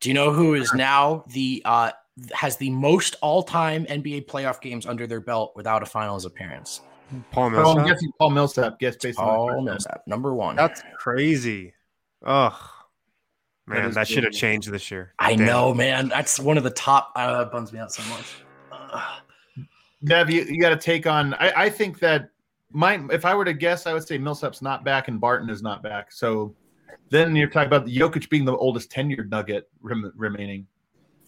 Do you know who is now the uh has the most all-time NBA playoff games under their belt without a finals appearance? Paul Oh, I'm Millsap. guessing Paul Millsap. Guess based on Paul question. Millsap, number one. That's crazy. Ugh. That Man, is that should have changed this year. I Damn. know, man. That's one of the top. Uh, that bums me out so much. Ugh. Dev, you, you got to take on. I, I think that my if I were to guess, I would say Millsap's not back and Barton is not back. So then you're talking about the Jokic being the oldest tenured Nugget rem, remaining.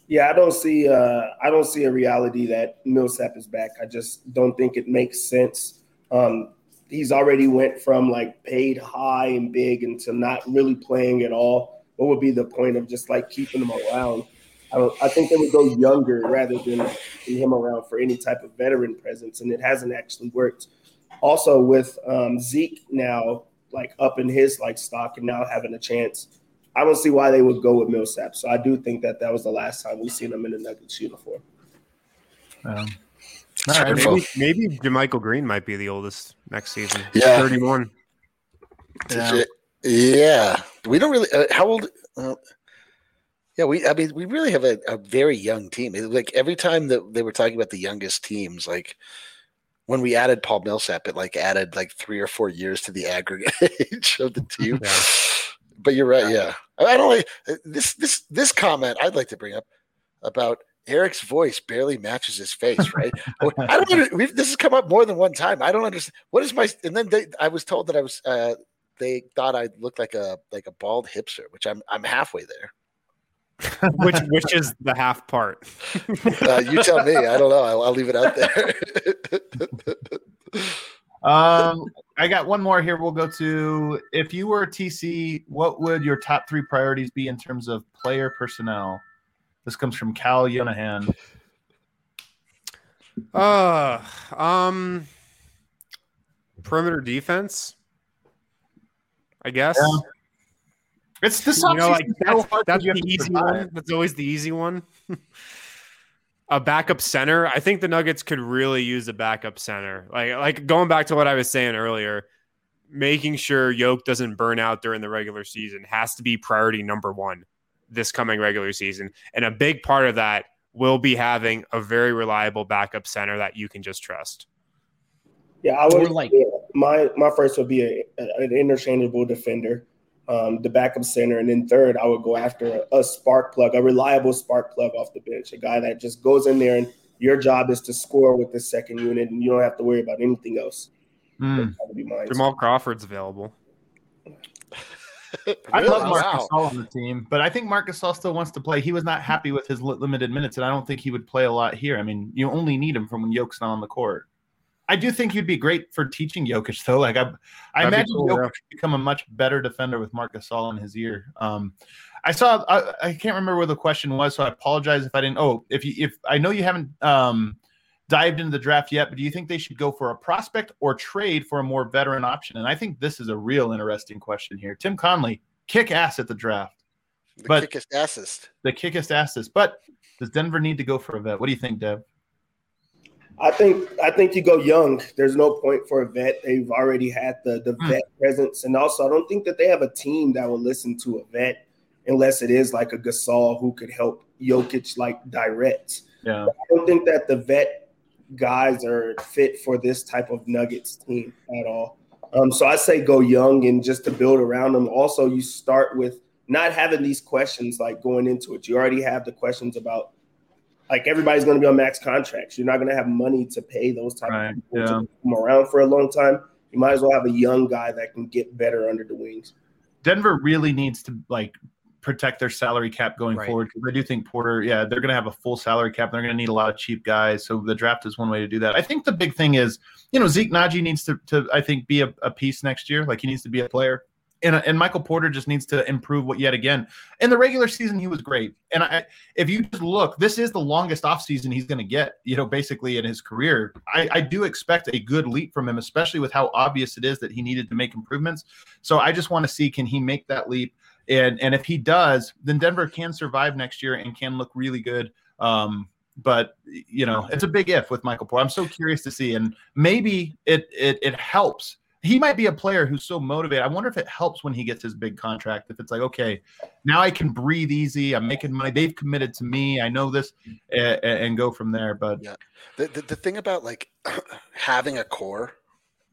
Yeah, I don't see uh I don't see a reality that Millsap is back. I just don't think it makes sense. Um he's already went from like paid high and big into not really playing at all. What would be the point of just like keeping him around? I don't I think they would go younger rather than keep him around for any type of veteran presence, and it hasn't actually worked. Also with um Zeke now like up in his like stock and now having a chance. I don't see why they would go with Millsap. So I do think that that was the last time we've seen him in a Nuggets uniform. Um, all right. Maybe, maybe JaMychal Green might be the oldest next season. Yeah. 31. Yeah. Yeah. We don't really. Uh, how old? Uh, yeah, we. I mean, we really have a, a very young team. It- like every time that they were talking about the youngest teams, like when we added Paul Millsap, it like added like three or four years to the aggregate age of the team. Yeah. But you're right. Yeah, I don't like uh, this. This this comment I'd like to bring up about Eric's voice barely matches his face. Right? I don't. This has come up more than one time. I don't understand. What is my? And then they, I was told that I was. Uh, they thought I looked like a like a bald hipster, which I'm I'm halfway there. which which is the half part? uh, you tell me. I don't know. I'll, I'll leave it out there. um, I got one more here. We'll go to if you were TC, what would your top three priorities be in terms of player personnel? This comes from Cal Yonahan. Uh, um, perimeter defense. I guess. Yeah. It's this you know, like that's, that's the easy one. That's always the easy one. a backup center. I think the Nuggets could really use a backup center. Like like going back to what I was saying earlier, making sure Yoke doesn't burn out during the regular season has to be priority number one this coming regular season. And a big part of that will be having a very reliable backup center that you can just trust. Yeah, I would like my my first would be a, an interchangeable defender, um, the backup center, and then third I would go after a, a, spark plug, a reliable spark plug off the bench, a guy that just goes in there and your job is to score with the second unit, and you don't have to worry about anything else. Mm. Jamal Crawford's available. I love Marc wow. on the team, but I think Marc Gasol still wants to play. He was not happy with his limited minutes, and I don't think he would play a lot here. I mean, you only need him from when Yoke's not on the court. I do think you'd be great for teaching Jokic, though. Like I, I imagine cool, Jokic yeah. become a much better defender with Marc Gasol in his ear. Um, I saw. I, I, can't remember where the question was, so I apologize if I didn't. Oh, if you, if I know you haven't um, dived into the draft yet, but do you think they should go for a prospect or trade for a more veteran option? And I think this is a real interesting question here. Tim Connelly kick ass at the draft, the but kickest assist, the kickest assist. But does Denver need to go for a vet? What do you think, Dev? I think I think you go young. There's no point for a vet. They've already had the the mm. vet presence, and also I don't think that they have a team that will listen to a vet unless it is like a Gasol who could help Jokic like direct. Yeah, I don't think that the vet guys are fit for this type of Nuggets team at all. Um, so I say go young and just to build around them. Also, you start with not having these questions like going into it. You already have the questions about like everybody's going to be on max contracts. You're not going to have money to pay those type right. of people yeah. to come around for a long time. You might as well have a young guy that can get better under the wings. Denver really needs to like protect their salary cap going right. forward because I do think Porter, yeah, they're going to have a full salary cap. They're going to need a lot of cheap guys. So the draft is one way to do that. I think the big thing is, you know, Zeke Nnaji needs to, to I think, be a, a piece next year. Like he needs to be a player and, and Michael Porter just needs to improve what yet again. In the regular season, he was great. And I, if you just look, this is the longest offseason he's going to get, you know, basically in his career. I, I do expect a good leap from him, especially with how obvious it is that he needed to make improvements. So I just want to see can he make that leap? And and if he does, then Denver can survive next year and can look really good. Um, but you know, it's a big if with Michael Porter. I'm so curious to see, and maybe it it, it helps he might be a player who's so motivated. I wonder if it helps when he gets his big contract. If it's like, okay, now I can breathe easy. I'm making money. They've committed to me. I know this, and, and go from there. But yeah, the, the, the thing about like having a core,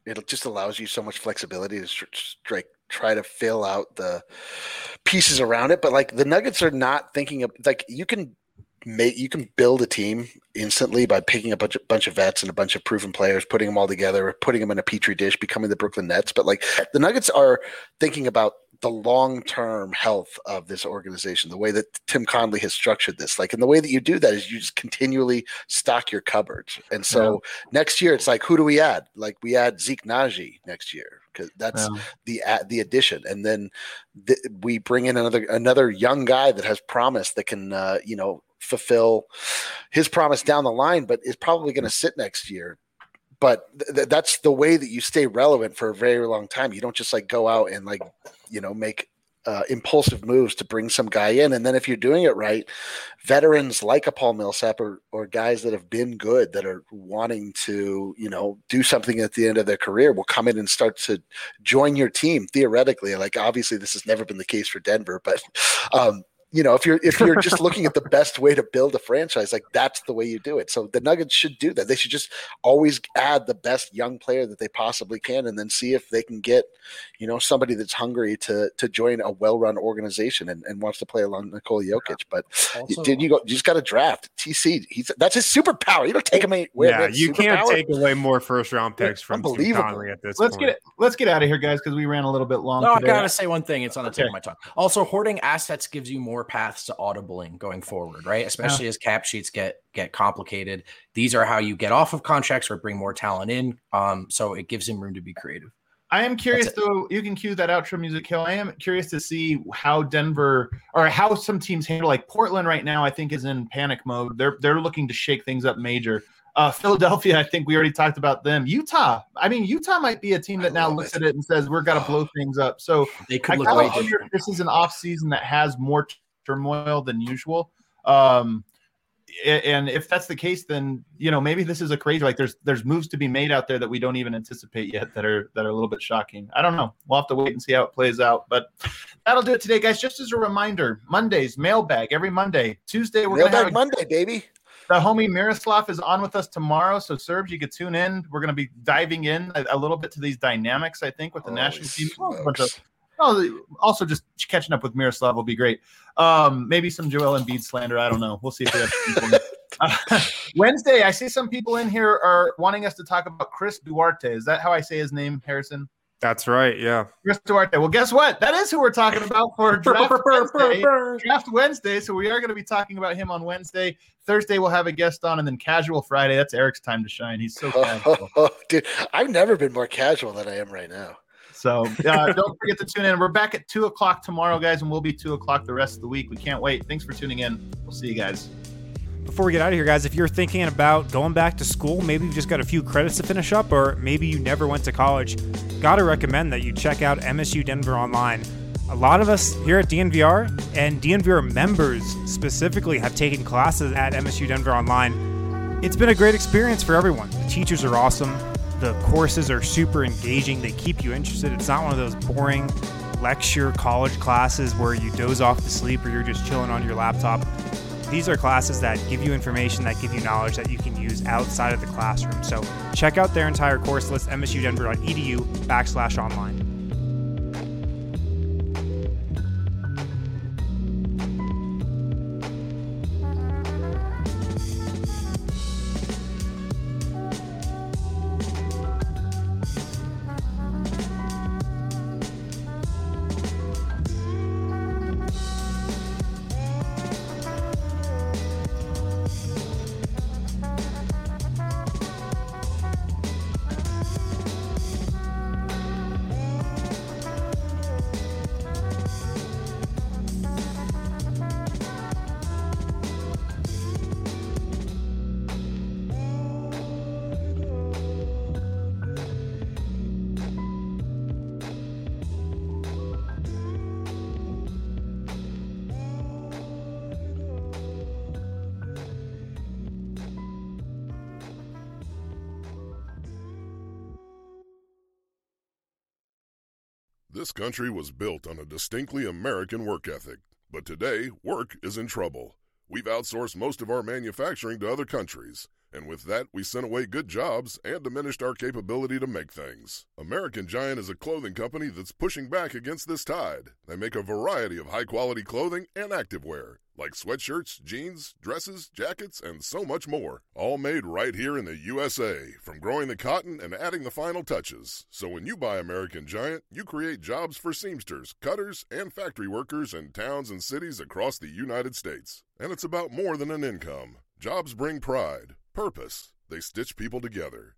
it just allows you so much flexibility to try to fill out the pieces around it. But like the Nuggets are not thinking of like you can make you can build a team instantly by picking a bunch of bunch of vets and a bunch of proven players, putting them all together, putting them in a petri dish, becoming the Brooklyn Nets. But like the Nuggets are thinking about the long term health of this organization, the way that Tim Connelly has structured this. Like, and the way that you do that is you just continually stock your cupboards. And so yeah. next year, it's like, who do we add? Like, we add Zeke Nnaji next year because that's yeah. the the addition, and then th- we bring in another another young guy that has promise that can, uh, you know, fulfill his promise down the line, but is probably going to sit next year. But th- that's the way that you stay relevant for a very long time. You don't just like go out and like, you know, make uh, impulsive moves to bring some guy in. And then if you're doing it right, veterans like a Paul Millsap or, or guys that have been good that are wanting to, you know, do something at the end of their career will come in and start to join your team theoretically. Like obviously this has never been the case for Denver, but um, you know, if you're if you're just looking at the best way to build a franchise, like that's the way you do it. So the Nuggets should do that. They should just always add the best young player that they possibly can, and then see if they can get, you know, somebody that's hungry to to join a well-run organization and, and wants to play along Nikola Jokic. But also, did you go? You just got to draft TC. He's that's his superpower. You don't take him anywhere. Yeah, you can't take away more first-round picks from Unbelievable. at this. Let's point. get it. Let's get out of here, guys, because we ran a little bit long. No, today. I gotta say one thing. It's on the okay. tip of my tongue. Also, hoarding assets gives you more more paths to audibling going forward, right? Especially yeah. as cap sheets get get complicated. These are how you get off of contracts or bring more talent in. Um, so it gives him room to be creative. I am curious though. You can cue that outro music, Hill. I am curious to see how Denver or how some teams handle. Like Portland right now, I think is in panic mode. They're they're looking to shake things up major. Uh, Philadelphia, I think we already talked about them. Utah, I mean, Utah might be a team that now looks it. at it and says we're going to blow things up. So they could I look way. This is an off season that has more turmoil than usual. Um, and if that's the case, then you know maybe this is a crazy like there's there's moves to be made out there that we don't even anticipate yet that are that are a little bit shocking. I don't know. We'll have to wait and see how it plays out. But that'll do it today, guys. Just as a reminder, Mondays mailbag every Monday. Tuesday we're mailbag gonna have Monday, baby. The homie Miroslav is on with us tomorrow, so Serbs, you could tune in. We're going to be diving in a, a, little bit to these dynamics. I think with the Holy national team, oh, also just catching up with Miroslav will be great. Um, maybe some Joel Embiid slander. I don't know. We'll see if we have uh, Wednesday, I see some people in here are wanting us to talk about Chris Duarte. Is that how I say his name, Harrison? That's right. Yeah. Chris Duarte. Well, guess what? That is who we're talking about for Draft Wednesday. Draft Wednesday. So we are going to be talking about him on Wednesday. Thursday, we'll have a guest on, and then Casual Friday. That's Eric's time to shine. He's so casual. Dude, I've never been more casual than I am right now. So uh, don't forget to tune in. We're back at two o'clock tomorrow, guys, and we'll be two o'clock the rest of the week. We can't wait. Thanks for tuning in. We'll see you guys. Before we get out of here, guys, if you're thinking about going back to school, maybe you've just got a few credits to finish up, or maybe you never went to college, gotta recommend that you check out MSU Denver Online. A lot of us here at DNVR and DNVR members specifically have taken classes at MSU Denver Online. It's been a great experience for everyone. The teachers are awesome, the courses are super engaging. They keep you interested. It's not one of those boring lecture college classes where you doze off to sleep or you're just chilling on your laptop. These are classes that give you information, that give you knowledge that you can use outside of the classroom. So check out their entire course list, msudenver.edu backslash online. Country was built on a distinctly American work ethic, but today work is in trouble. We've outsourced most of our manufacturing to other countries, and with that, we sent away good jobs and diminished our capability to make things. American Giant is a clothing company that's pushing back against this tide. They make a variety of high quality clothing and activewear like sweatshirts, jeans, dresses, jackets, and so much more. All made right here in the USA, from growing the cotton and adding the final touches. So when you buy American Giant, you create jobs for seamsters, cutters, and factory workers in towns and cities across the United States. And it's about more than an income. Jobs bring pride, purpose. They stitch people together.